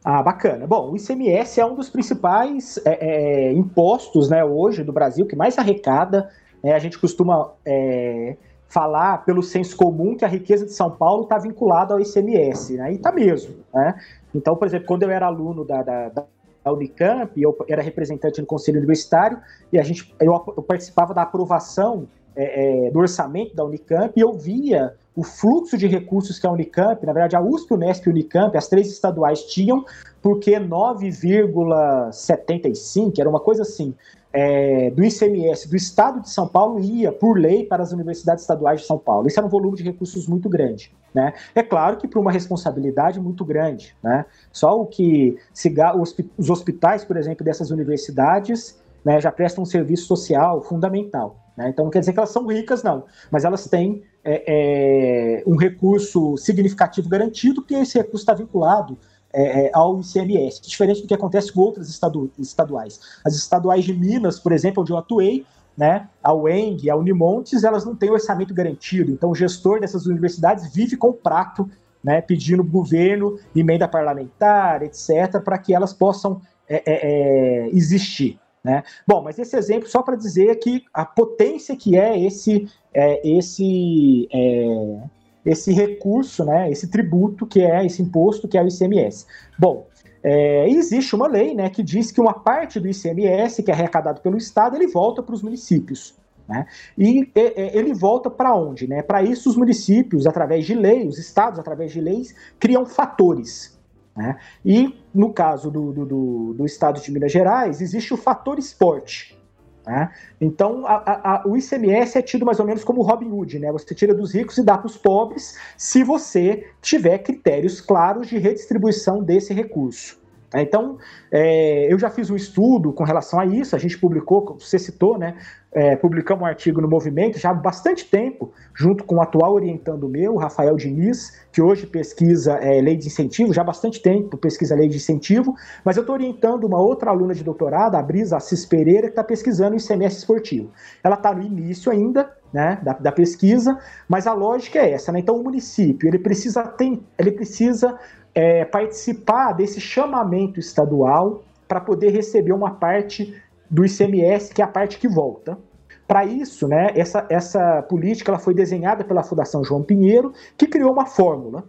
S2: Ah, bacana. Bom, o ICMS é um dos principais é, é, impostos, né, hoje do Brasil que mais arrecada. Né, a gente costuma é, falar pelo senso comum que a riqueza de São Paulo está vinculada ao ICMS, né? E está mesmo, né? Então, por exemplo, quando eu era aluno da, da, da Unicamp, eu era representante no Conselho Universitário e a gente, eu, eu participava da aprovação é, é, do orçamento da Unicamp e eu via o fluxo de recursos que a Unicamp, na verdade a USP, Unesp e Unicamp, as três estaduais tinham, porque 9,75, era uma coisa assim, é, do ICMS do Estado de São Paulo ia, por lei, para as universidades estaduais de São Paulo. Isso era um volume de recursos muito grande. Né? É claro que para uma responsabilidade muito grande. Né? Só o que se, os hospitais, por exemplo, dessas universidades né, já prestam um serviço social fundamental. Né? Então não quer dizer que elas são ricas, não, mas elas têm é, é, um recurso significativo garantido, porque esse recurso está vinculado é, é ao ICMS, diferente do que acontece com outras estadu estaduais. As estaduais de Minas, por exemplo, onde eu atuei, né, a UENG, a Unimontes, elas não têm orçamento garantido, então o gestor dessas universidades vive com o prato, né, pedindo governo emenda parlamentar, etc., para que elas possam é, é, existir. Né? Bom, mas esse exemplo só para dizer que a potência que é esse, é, esse, é, esse recurso, né, esse tributo que é esse imposto que é o ICMS. Bom, é, existe uma lei né, que diz que uma parte do ICMS que é arrecadado pelo Estado ele volta para os municípios. Né? E ele volta para onde? Né? Para isso, os municípios, através de lei, os estados, através de leis, criam fatores. Né? E no caso do, do, do, estado de Minas Gerais, existe o fator esporte. Né? Então, a, a, o ICMS é tido mais ou menos como Robin Hood, né? Você tira dos ricos e dá para os pobres se você tiver critérios claros de redistribuição desse recurso. Né? Então, é, eu já fiz um estudo com relação a isso, a gente publicou, você citou, né? É, publicamos um artigo no Movimento já há bastante tempo, junto com o atual orientando meu, Rafael Diniz, que hoje pesquisa é, lei de incentivo, já há bastante tempo pesquisa lei de incentivo, mas eu estou orientando uma outra aluna de doutorado, a Brisa Assis Pereira, que está pesquisando o ICMS esportivo. Ela está no início ainda, né, da, da, pesquisa, mas a lógica é essa, né? Então o município ele precisa ter, ele precisa é, participar desse chamamento estadual para poder receber uma parte do ICMS, que é a parte que volta. Para isso, né, essa, essa política ela foi desenhada pela Fundação João Pinheiro, que criou uma fórmula.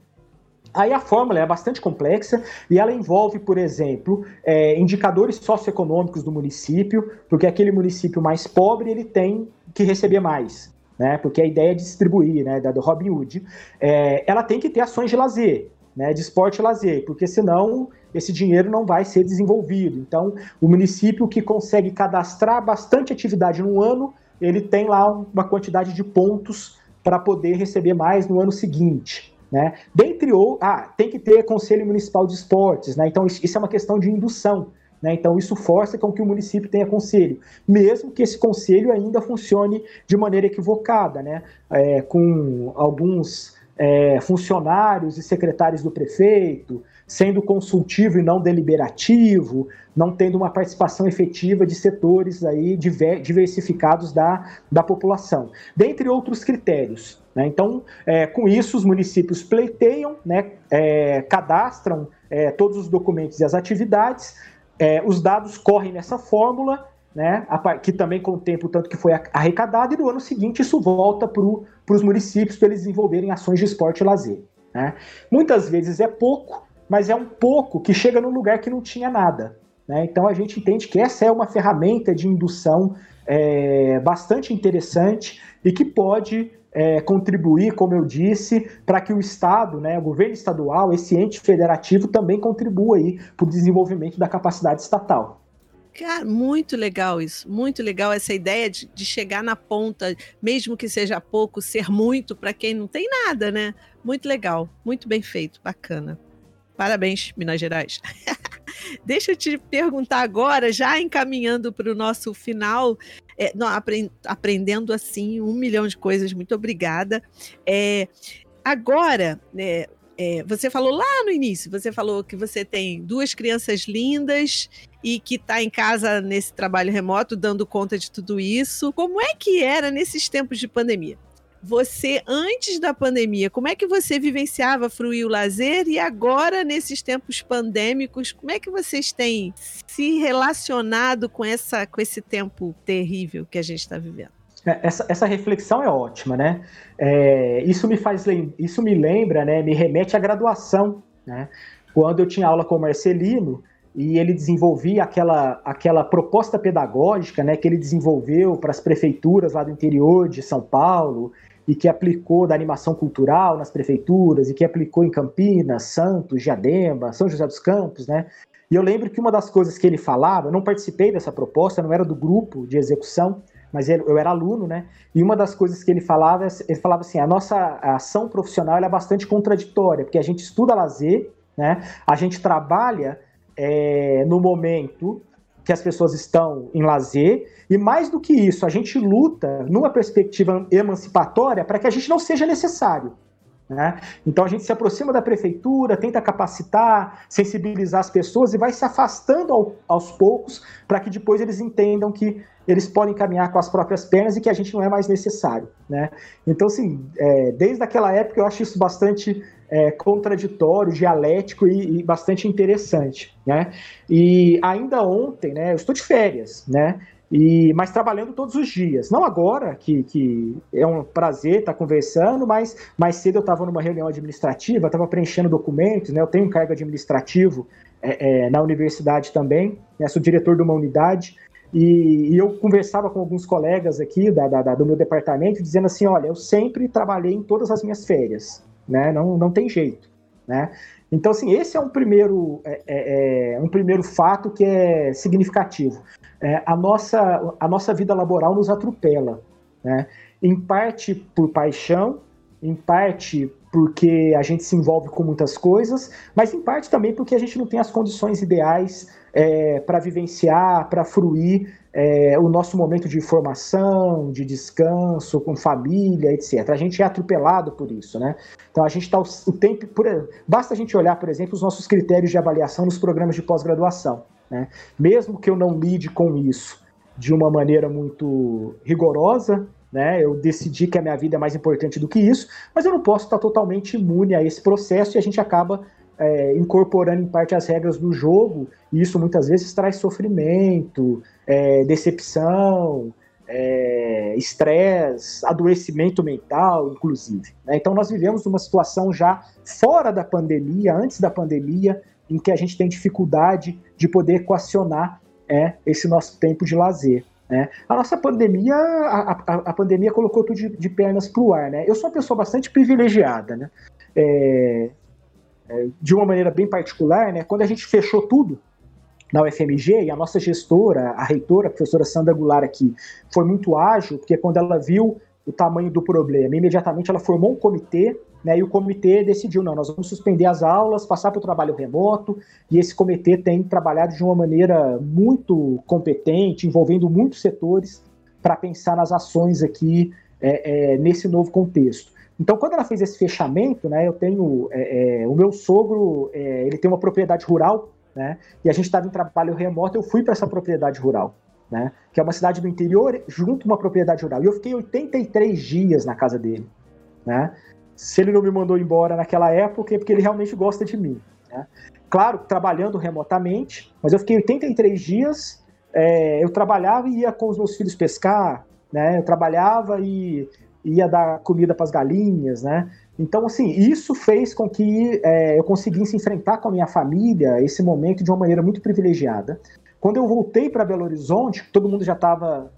S2: Aí a fórmula é bastante complexa e ela envolve, por exemplo, é, indicadores socioeconômicos do município, porque aquele município mais pobre ele tem que receber mais. Né, porque a ideia é distribuir, né, da do Robin Hood, é, ela tem que ter ações de lazer né, de esporte e lazer, porque senão esse dinheiro não vai ser desenvolvido. Então, o município que consegue cadastrar bastante atividade no ano, ele tem lá uma quantidade de pontos para poder receber mais no ano seguinte. Né? Dentre ou ah, tem que ter conselho municipal de esportes, né? Então isso é uma questão de indução. Né? Então, isso força com que o município tenha conselho, mesmo que esse conselho ainda funcione de maneira equivocada, né? É, com alguns é, funcionários e secretários do prefeito, sendo consultivo e não deliberativo, não tendo uma participação efetiva de setores aí diversificados da, da população, dentre outros critérios. Né? Então, é, com isso, os municípios pleiteiam, né, é, cadastram é, todos os documentos e as atividades, é, os dados correm nessa fórmula né, que também contempla o tanto que foi arrecadado, e no ano seguinte isso volta para os municípios para eles desenvolverem ações de esporte e lazer. Né? Muitas vezes é pouco, mas é um pouco que chega num lugar que não tinha nada. Né? Então a gente entende que essa é uma ferramenta de indução é, bastante interessante e que pode é, contribuir, como eu disse, para que o Estado, né, o governo estadual, esse ente federativo também contribua para o desenvolvimento da capacidade estatal.
S1: Cara, muito legal isso, muito legal essa ideia de, de chegar na ponta, mesmo que seja pouco, ser muito para quem não tem nada, né? Muito legal, muito bem feito, bacana. Parabéns, Minas Gerais. Deixa eu te perguntar agora, já encaminhando para o nosso final, é, não, aprend, aprendendo assim um milhão de coisas, muito obrigada. É, agora, né, é, você falou lá no início, você falou que você tem duas crianças lindas e que está em casa nesse trabalho remoto, dando conta de tudo isso. Como é que era nesses tempos de pandemia? Você, antes da pandemia, como é que você vivenciava fruir o lazer? E agora, nesses tempos pandêmicos, como é que vocês têm se relacionado com, essa, com esse tempo terrível que a gente está vivendo?
S2: É, essa, essa reflexão é ótima, né? É, isso me faz isso me lembra, né? Me remete à graduação, né? Quando eu tinha aula com o Marcelino e ele desenvolvia aquela, aquela proposta pedagógica, né? Que ele desenvolveu para as prefeituras lá do interior de São Paulo e que aplicou da animação cultural nas prefeituras e que aplicou em Campinas, Santos, Diadema, São José dos Campos, né? E eu lembro que uma das coisas que ele falava, eu não participei dessa proposta, não era do grupo de execução, mas eu era aluno, né? E uma das coisas que ele falava, ele falava assim, a nossa ação profissional é bastante contraditória, porque a gente estuda lazer, né? A gente trabalha é, no momento que as pessoas estão em lazer, e mais do que isso, a gente luta numa perspectiva emancipatória para que a gente não seja necessário. Né? Então a gente se aproxima da prefeitura, tenta capacitar, sensibilizar as pessoas e vai se afastando ao, aos poucos para que depois eles entendam que eles podem caminhar com as próprias pernas e que a gente não é mais necessário. Né? Então, assim, é, desde aquela época eu acho isso bastante é, contraditório, dialético e, e, bastante interessante. Né? E ainda ontem, né, eu estou de férias, né? E, mas trabalhando todos os dias. Não agora, que, que é um prazer estar conversando, mas mais cedo eu estava numa reunião administrativa, estava preenchendo documentos, né? Eu tenho um cargo administrativo é, é, na universidade também, né? sou diretor de uma unidade, e, e, eu conversava com alguns colegas aqui da, da, do meu departamento, dizendo assim, olha, eu sempre trabalhei em todas as minhas férias, né? Não, não tem jeito, né? Então, assim, esse é um primeiro, é, é, é um primeiro fato que é significativo é, a, nossa, a nossa vida laboral nos atropela, né? Em parte por paixão, em parte porque a gente se envolve com muitas coisas, mas em parte também porque a gente não tem as condições ideais é, para vivenciar, para fruir é, o nosso momento de formação, de descanso, com família, etc. A gente é atropelado por isso, né? Então a gente está o, o, tempo. Por, basta a gente olhar, por exemplo, os nossos critérios de avaliação nos programas de pós-graduação. Né? Mesmo que eu não lide com isso de uma maneira muito rigorosa, né? Eu decidi que a minha vida é mais importante do que isso, mas eu não posso estar totalmente imune a esse processo e a gente acaba é, incorporando em parte as regras do jogo, e isso muitas vezes traz sofrimento, é, decepção, é, estresse, adoecimento mental, inclusive. Né? Então nós vivemos uma situação já fora da pandemia, antes da pandemia, em que a gente tem dificuldade de poder equacionar é, esse nosso tempo de lazer. Né? A nossa pandemia, a, a, a pandemia colocou tudo de, de pernas para o ar. Né? Eu sou uma pessoa bastante privilegiada. Né? É, é, de uma maneira bem particular, né? quando a gente fechou tudo na UFMG, e a nossa gestora, a reitora, a professora Sandra Goulart aqui, foi muito ágil, porque quando ela viu o tamanho do problema, imediatamente ela formou um comitê né, e o comitê decidiu, não, nós vamos suspender as aulas, passar para o trabalho remoto, e esse comitê tem trabalhado de uma maneira muito competente, envolvendo muitos setores, para pensar nas ações aqui é, é, nesse novo contexto. Então, quando ela fez esse fechamento, né, eu tenho é, é o meu sogro, é, ele tem uma propriedade rural, né, e a gente estava em trabalho remoto, eu fui para essa propriedade rural, né, que é uma cidade do interior junto a uma propriedade rural, e eu fiquei 83 dias na casa dele, né, se ele não me mandou embora naquela época é porque ele realmente gosta de mim. Né? Claro, trabalhando remotamente, mas eu fiquei 83 dias, é, eu trabalhava e ia com os meus filhos pescar, né? eu trabalhava e ia dar comida para as galinhas, né? Então, assim, isso fez com que é, eu conseguisse enfrentar com a minha família esse momento de uma maneira muito privilegiada. Quando eu voltei para Belo Horizonte, todo mundo já estava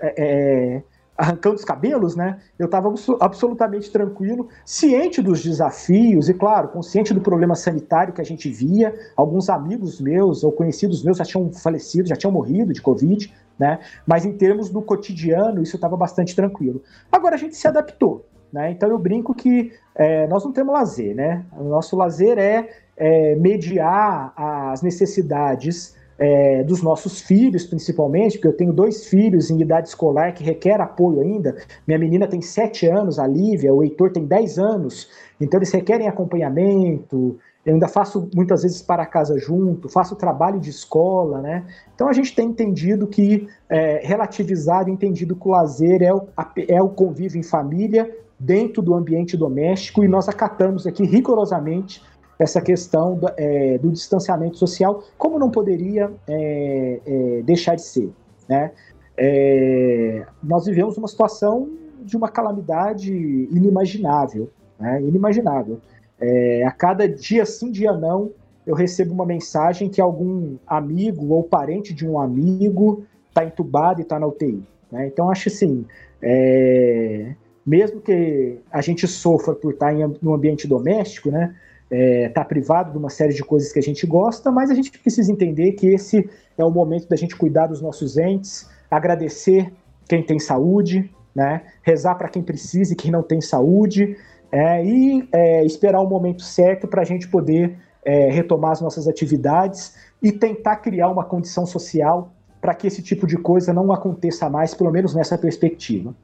S2: é, é arrancando os cabelos, né? Eu estava absolutamente tranquilo, ciente dos desafios e, claro, consciente do problema sanitário que a gente via. Alguns amigos meus ou conhecidos meus já tinham falecido, já tinham morrido de Covid, né? Mas em termos do cotidiano, isso estava bastante tranquilo. Agora a gente se adaptou, né? Então eu brinco que é, nós não temos lazer, né? O nosso lazer é, é mediar as necessidades é, dos nossos filhos, principalmente, porque eu tenho dois filhos em idade escolar que requer apoio ainda. Minha menina tem sete anos, a Lívia, o Heitor tem dez anos, então eles requerem acompanhamento. Eu ainda faço muitas vezes para casa junto, faço trabalho de escola, né? Então a gente tem entendido que, é, relativizado, entendido que o lazer é o, é o convívio em família, dentro do ambiente doméstico, e nós acatamos aqui rigorosamente essa questão do, é, do distanciamento social, como não poderia é, é, deixar de ser. Né? É, nós vivemos uma situação de uma calamidade inimaginável, né? inimaginável. É, a cada dia sim, dia não, eu recebo uma mensagem que algum amigo ou parente de um amigo está entubado e está na UTI. Né? Então, acho assim, é, mesmo que a gente sofra por estar em, no ambiente doméstico, né? é, tá privado de uma série de coisas que a gente gosta, mas a gente precisa entender que esse é o momento da gente cuidar dos nossos entes, agradecer quem tem saúde, né, rezar para quem precisa e quem não tem saúde, é, e é, esperar o momento certo para a gente poder é, retomar as nossas atividades e tentar criar uma condição social para que esse tipo de coisa não aconteça mais, pelo menos nessa perspectiva.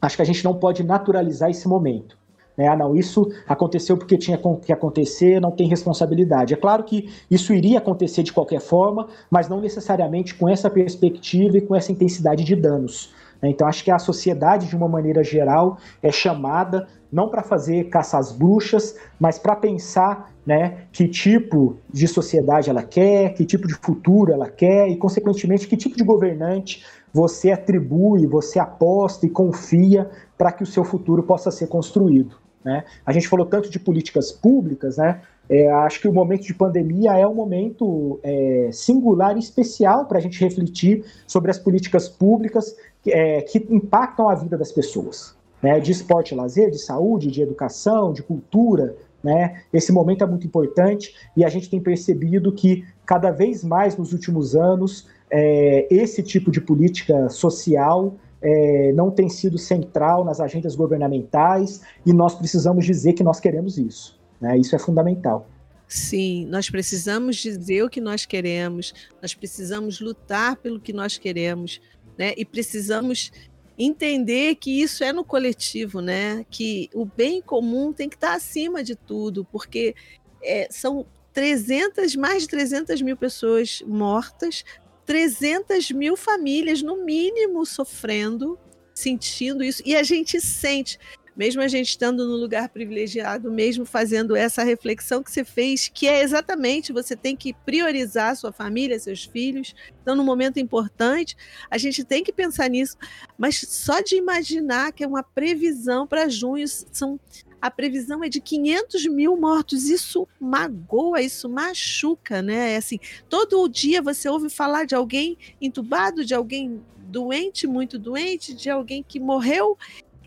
S2: Acho que a gente não pode naturalizar esse momento. Né? Ah, não, isso aconteceu porque tinha que acontecer, não tem responsabilidade. É claro que isso iria acontecer de qualquer forma, mas não necessariamente com essa perspectiva e com essa intensidade de danos. Né? Então, acho que a sociedade, de uma maneira geral, é chamada não para fazer caça às bruxas, mas para pensar né, que tipo de sociedade ela quer, que tipo de futuro ela quer e, consequentemente, que tipo de governante você atribui, você aposta e confia para que o seu futuro possa ser construído. Né? A gente falou tanto de políticas públicas, né? É, acho que o momento de pandemia é um momento é, singular e especial para a gente refletir sobre as políticas públicas que, é, que impactam a vida das pessoas, né? de esporte e lazer, de saúde, de educação, de cultura. Né? Esse momento é muito importante e a gente tem percebido que cada vez mais nos últimos anos é, esse tipo de política social é, não tem sido central nas agendas governamentais e nós precisamos dizer que nós queremos isso. Né? Isso é fundamental.
S1: Sim, nós precisamos dizer o que nós queremos, nós precisamos lutar pelo que nós queremos, né? E precisamos entender que isso é no coletivo, né? Que o bem comum tem que estar acima de tudo, porque é, são 300, mais de 300 mil pessoas mortas, 300 mil famílias, no mínimo, sofrendo, sentindo isso. E a gente sente, mesmo a gente estando no lugar privilegiado, mesmo fazendo essa reflexão que você fez, que é exatamente você tem que priorizar sua família, seus filhos. Então, num momento importante, a gente tem que pensar nisso. Mas só de imaginar que é uma previsão para junho, são a previsão é de 500 mil mortos. Isso magoa, isso machuca, né? É assim, todo dia você ouve falar de alguém entubado, de alguém doente, muito doente, de alguém que morreu.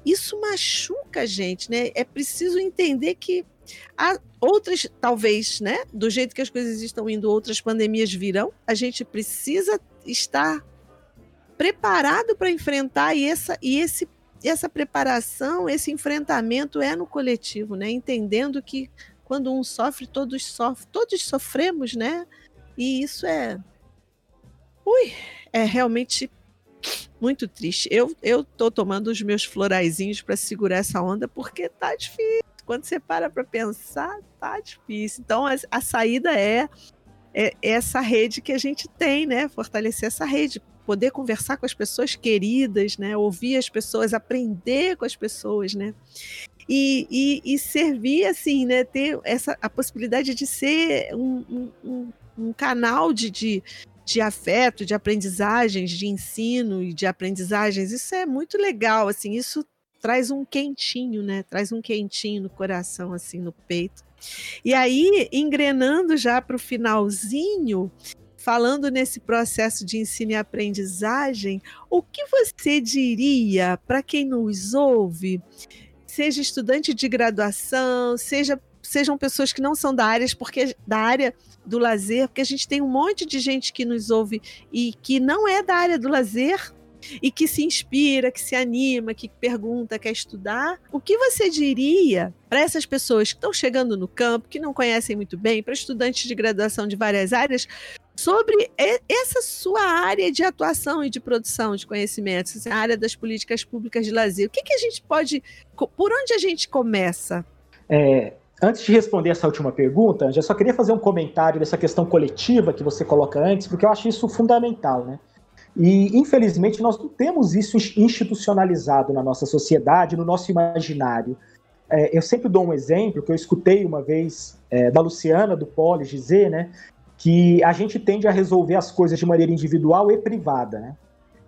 S1: Isso machuca a gente, né? É preciso entender que há outras, talvez, né? Do jeito que as coisas estão indo, outras pandemias virão. A gente precisa estar preparado para enfrentar e, essa, e esse essa preparação, esse enfrentamento é no coletivo, né? Entendendo que quando um sofre, todos sofrem, todos sofremos, né? E isso é. Ui, é realmente muito triste. Eu, eu tô tomando os meus floraizinhos para segurar essa onda porque tá difícil. Quando você para para pensar, tá difícil. Então a, a saída é, é essa rede que a gente tem, né? Fortalecer essa rede, poder conversar com as pessoas queridas, né? Ouvir as pessoas, aprender com as pessoas, né? E, e, e servir assim, né? Ter essa a possibilidade de ser um, um, um canal de, de, de afeto, de aprendizagens, de ensino e de aprendizagens. Isso é muito legal, assim. Isso traz um quentinho, né? Traz um quentinho no coração, assim, no peito. E aí, engrenando já para o finalzinho, falando nesse processo de ensino e aprendizagem, o que você diria para quem nos ouve, seja estudante de graduação, seja sejam pessoas que não são da área, porque da área do lazer, porque a gente tem um monte de gente que nos ouve e que não é da área do lazer, e que se inspira, que se anima, que pergunta, quer estudar, o que você diria para essas pessoas que estão chegando no campo, que não conhecem muito bem, para estudantes de graduação de várias áreas, sobre essa sua área de atuação e de produção de conhecimentos, a área das políticas públicas de lazer. O que, que a gente pode. Por onde a gente começa?
S2: É, antes de responder essa última pergunta, já só queria fazer um comentário dessa questão coletiva que você coloca antes, porque eu acho isso fundamental, né? E, infelizmente, nós não temos isso institucionalizado na nossa sociedade, no nosso imaginário. É, eu sempre dou um exemplo que eu escutei uma vez é, da Luciana, do Polis, dizer, né? Que a gente tende a resolver as coisas de maneira individual e privada, né?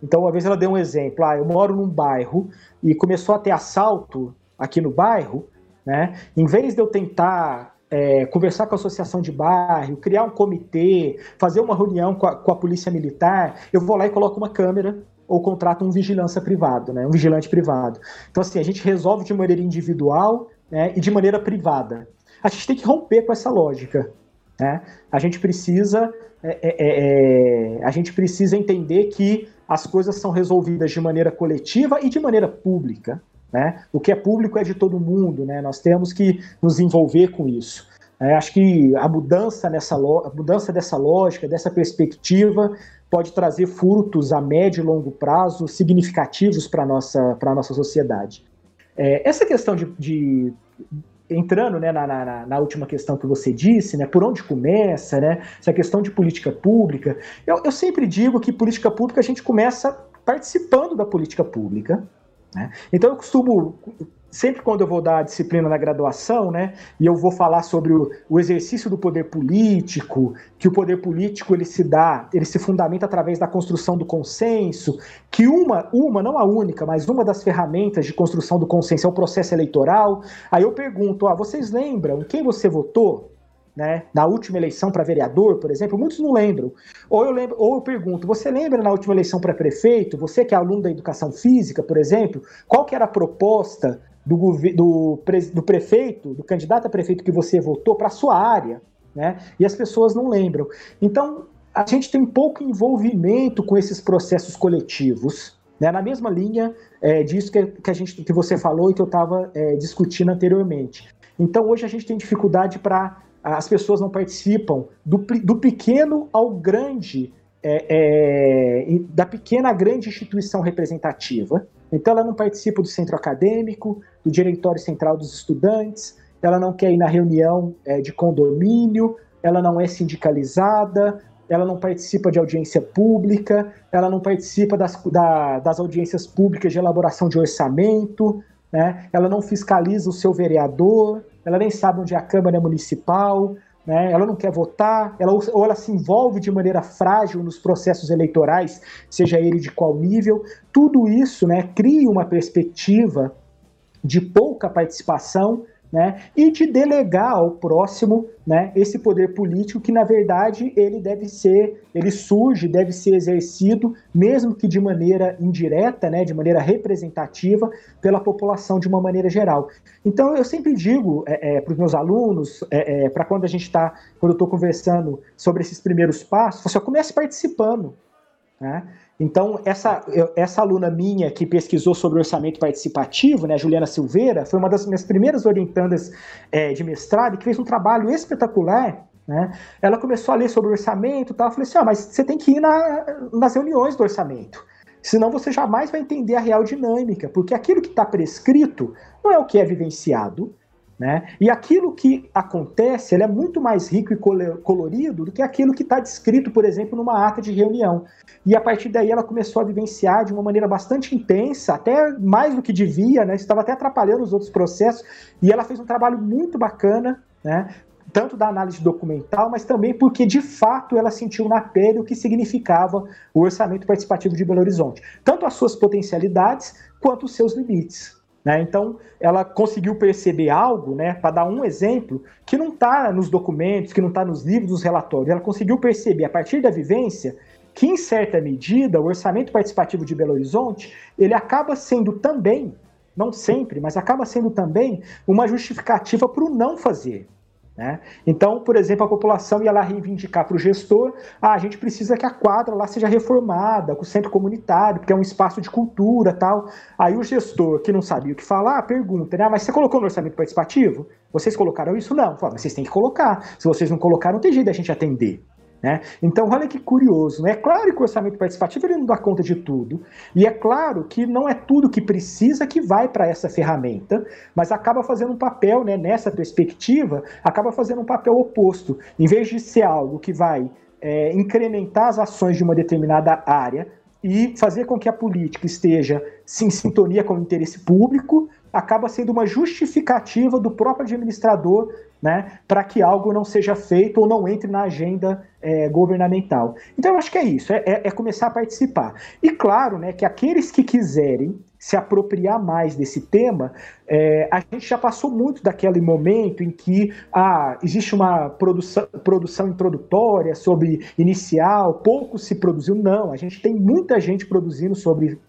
S2: Então, uma vez ela deu um exemplo. Ah, eu moro num bairro e começou a ter assalto aqui no bairro, né? Em vez de eu tentar é, conversar com a associação de bairro, criar um comitê, fazer uma reunião com a, com a, polícia militar, eu vou lá e coloco uma câmera ou contrato um vigilância privado, né, um vigilante privado. Então, assim, a gente resolve de maneira individual né, e de maneira privada. A gente tem que romper com essa lógica. Né? A gente precisa é, é, é, é a gente precisa entender que as coisas são resolvidas de maneira coletiva e de maneira pública. Né? O que é público é de todo mundo, né? nós temos que nos envolver com isso. É, acho que a mudança, nessa a mudança dessa lógica, dessa perspectiva, pode trazer frutos a médio e longo prazo significativos para a nossa, nossa sociedade. É, essa questão de, de entrando né, na, na, na, última questão que você disse, né, por onde começa, né, essa questão de política pública, eu, eu sempre digo que política pública a gente começa participando da política pública, né? Então eu costumo, sempre quando eu vou dar a disciplina na graduação, né, e eu vou falar sobre o, o, exercício do poder político, que o poder político ele se dá, ele se fundamenta através da construção do consenso, que uma, uma, não a única, mas uma das ferramentas de construção do consenso é o processo eleitoral. Aí eu pergunto, ah, vocês lembram quem você votou? Né, na última eleição para vereador, por exemplo, muitos não lembram. Ou eu lembro, ou eu pergunto, você lembra na última eleição para prefeito, você que é aluno da educação física, por exemplo, qual que era a proposta do, do, do prefeito, do candidato a prefeito que você votou para sua área, né? E as pessoas não lembram. Então, a gente tem pouco envolvimento com esses processos coletivos, né? Na mesma linha é, disso que, que, a gente, que você falou e que eu estava é, discutindo anteriormente. Então, hoje a gente tem dificuldade para as pessoas não participam do, do pequeno ao grande, é, é, da pequena à grande instituição representativa. Então, ela não participa do centro acadêmico, do diretório central dos estudantes, ela não quer ir na reunião é, de condomínio, ela não é sindicalizada, ela não participa de audiência pública, ela não participa das, da, das audiências públicas de elaboração de orçamento, né? ela não fiscaliza o seu vereador, ela nem sabe onde é a Câmara Municipal, né? ela não quer votar, ela, ou ela se envolve de maneira frágil nos processos eleitorais, seja ele de qual nível. Tudo isso né, cria uma perspectiva de pouca participação né, e de delegar ao próximo né, esse poder político que, na verdade, ele deve ser, ele surge, deve ser exercido, mesmo que de maneira indireta, né, de maneira representativa, pela população de uma maneira geral. Então, eu sempre digo é, é, para os meus alunos, é, é para quando a gente está, quando eu estou conversando sobre esses primeiros passos, você comece participando. Né? Então, essa, essa aluna minha que pesquisou sobre orçamento participativo, né, Juliana Silveira, foi uma das minhas primeiras orientandas é, de mestrado e que fez um trabalho espetacular. Né? Ela começou a ler sobre orçamento e tal. Eu falei assim: ah, mas você tem que ir na, nas reuniões do orçamento. Senão você jamais vai entender a real dinâmica, porque aquilo que está prescrito não é o que é vivenciado, né? E aquilo que acontece é muito mais rico e colorido do que aquilo que está descrito, por exemplo, numa ata de reunião. E a partir daí ela começou a vivenciar de uma maneira bastante intensa, até mais do que devia, né? estava até atrapalhando os outros processos, e ela fez um trabalho muito bacana, né? tanto da análise documental, mas também porque de fato ela sentiu na pele o que significava o orçamento participativo de Belo Horizonte, tanto as suas potencialidades quanto os seus limites. Né? Então, ela conseguiu perceber algo, né, para dar um exemplo, que não está nos documentos, que não está nos livros, nos relatórios. Ela conseguiu perceber, a partir da vivência, que, em certa medida, o orçamento participativo de Belo Horizonte ele acaba sendo também, não sempre, mas acaba sendo também uma justificativa para o não fazer. Né? Então, por exemplo, a população ia lá reivindicar para o gestor: ah, a gente precisa que a quadra lá seja reformada, com o centro comunitário, porque é um espaço de cultura tal. Aí o gestor, que não sabia o que falar, pergunta: né, mas você colocou no orçamento participativo? Vocês colocaram isso? Não. Fala, mas vocês têm que colocar. Se vocês não colocaram, não tem jeito da gente atender. Né? Então, olha que curioso. Né? É claro que o orçamento participativo ele não dá conta de tudo. E é claro que não é tudo que precisa que vai para essa ferramenta, mas acaba fazendo um papel, né, nessa perspectiva, acaba fazendo um papel oposto. Em vez de ser algo que vai é, incrementar as ações de uma determinada área e fazer com que a política esteja em sintonia com o interesse público, acaba sendo uma justificativa do próprio administrador né, para que algo não seja feito ou não entre na agenda é, governamental. Então eu acho que é isso, é, é, é, começar a participar. E claro, né, que aqueles que quiserem se apropriar mais desse tema, é, a gente já passou muito daquele momento em que ah, existe uma produção, produção introdutória sobre inicial, pouco se produziu. Não, a gente tem muita gente produzindo sobre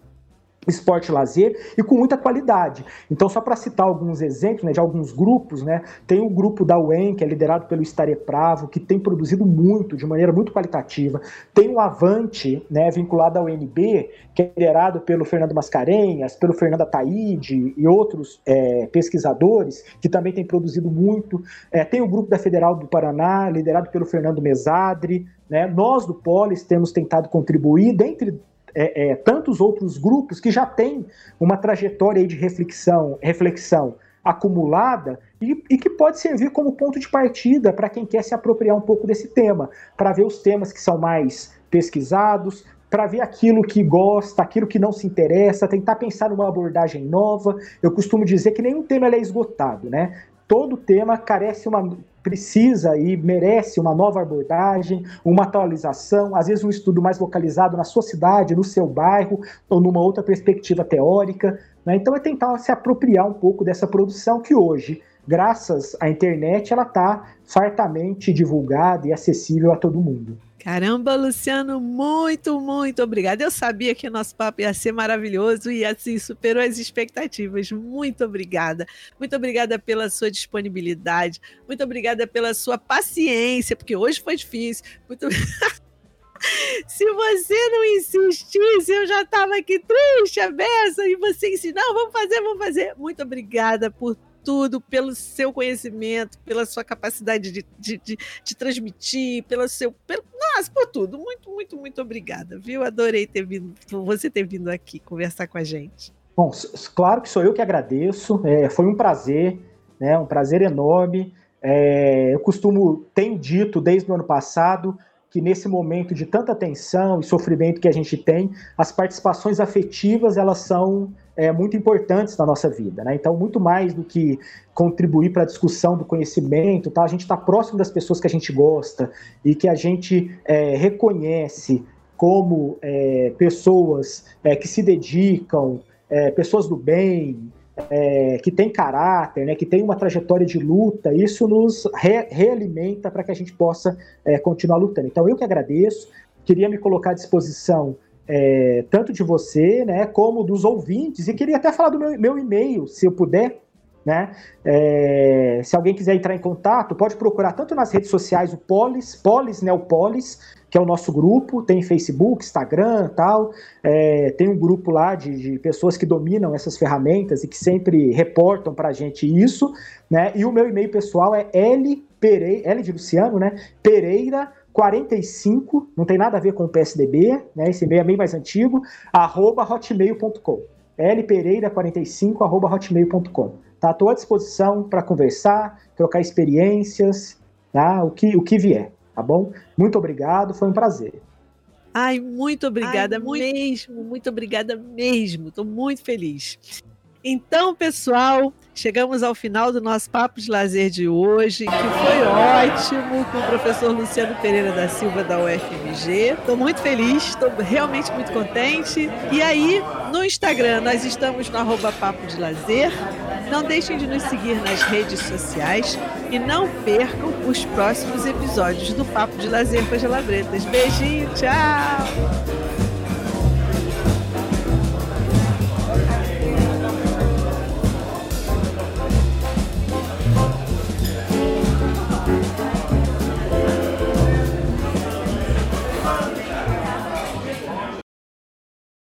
S2: esporte lazer e com muita qualidade. Então, só para citar alguns exemplos né, de alguns grupos, né, tem o grupo da UEM, que é liderado pelo Estare Pravo, que tem produzido muito, de maneira muito qualitativa. Tem o Avante, né, vinculado ao UNB, que é liderado pelo Fernando Mascarenhas, pelo Fernando Ataíde e outros é, pesquisadores, que também tem produzido muito. É, tem o grupo da Federal do Paraná, liderado pelo Fernando Mesadre. Né? Nós do Polis temos tentado contribuir, dentre é, é, tantos outros grupos que já têm uma trajetória de reflexão, reflexão acumulada e, e, que pode servir como ponto de partida para quem quer se apropriar um pouco desse tema, para ver os temas que são mais pesquisados, para ver aquilo que gosta, aquilo que não se interessa, tentar pensar numa abordagem nova. Eu costumo dizer que nenhum tema é esgotado, né? Todo tema carece uma precisa e merece uma nova abordagem, uma atualização, às vezes um estudo mais localizado na sua cidade, no seu bairro, ou numa outra perspectiva teórica. Né? Então é tentar se apropriar um pouco dessa produção que hoje, graças à internet, ela está fartamente divulgada e acessível a todo mundo.
S1: Caramba, Luciano, muito, muito obrigada. Eu sabia que o nosso papo ia ser maravilhoso e assim superou as expectativas. Muito obrigada. Muito obrigada pela sua disponibilidade. Muito obrigada pela sua paciência, porque hoje foi difícil. Muito Se você não insistisse, eu já estava aqui triste, a beça, e você ensinou, vamos fazer, vamos fazer. Muito obrigada por tudo, pelo seu conhecimento, pela sua capacidade de, de, de, de transmitir, pelo seu. Pelo, nossa, por tudo. Muito, muito, muito obrigada, viu? Adorei ter vindo, você ter vindo aqui conversar com a gente.
S2: Bom, claro que sou eu que agradeço. É, foi um prazer, né? Um prazer enorme. É, eu costumo, tenho dito desde o ano passado, que nesse momento de tanta tensão e sofrimento que a gente tem, as participações afetivas elas são é, muito importantes na nossa vida. Né? Então, muito mais do que contribuir para a discussão do conhecimento, tá? a gente está próximo das pessoas que a gente gosta e que a gente é, reconhece como é, pessoas é, que se dedicam, é, pessoas do bem, é, que tem caráter, né, que tem uma trajetória de luta, isso nos re realimenta para que a gente possa é, continuar lutando. Então, eu que agradeço, queria me colocar à disposição é, tanto de você, né, como dos ouvintes, e queria até falar do meu, e-mail, se eu puder, né? É, se alguém quiser entrar em contato, pode procurar tanto nas redes sociais o Polis, Polis, né, o Polis, que é o nosso grupo, tem Facebook, Instagram tal. É, tem um grupo lá de, de, pessoas que dominam essas ferramentas e que sempre reportam para a gente isso, né? E o meu e-mail pessoal é L Pereira, L de Luciano, né? Pereira 45, não tem nada a ver com o PSDB, né? Esse e-mail é bem mais antigo, arroba hotmail.com. lpereira45 arroba hotmail.com. Tá? À disposição para conversar, trocar experiências, tá? o, que, o que vier tá bom? Muito obrigado, foi um prazer.
S1: Ai, muito obrigada Ai, muito... mesmo, muito obrigada mesmo. Estou muito feliz. Então, pessoal, chegamos ao final do nosso papo de lazer de hoje, que foi ótimo com o professor Luciano Pereira da Silva da UFMG. Estou muito feliz, estou realmente muito contente. E aí, no Instagram, nós estamos no arroba Papo de Lazer. Não deixem de nos seguir nas redes sociais e não percam os próximos episódios do Papo de Lazer com as Gelabretas. Beijinho, tchau!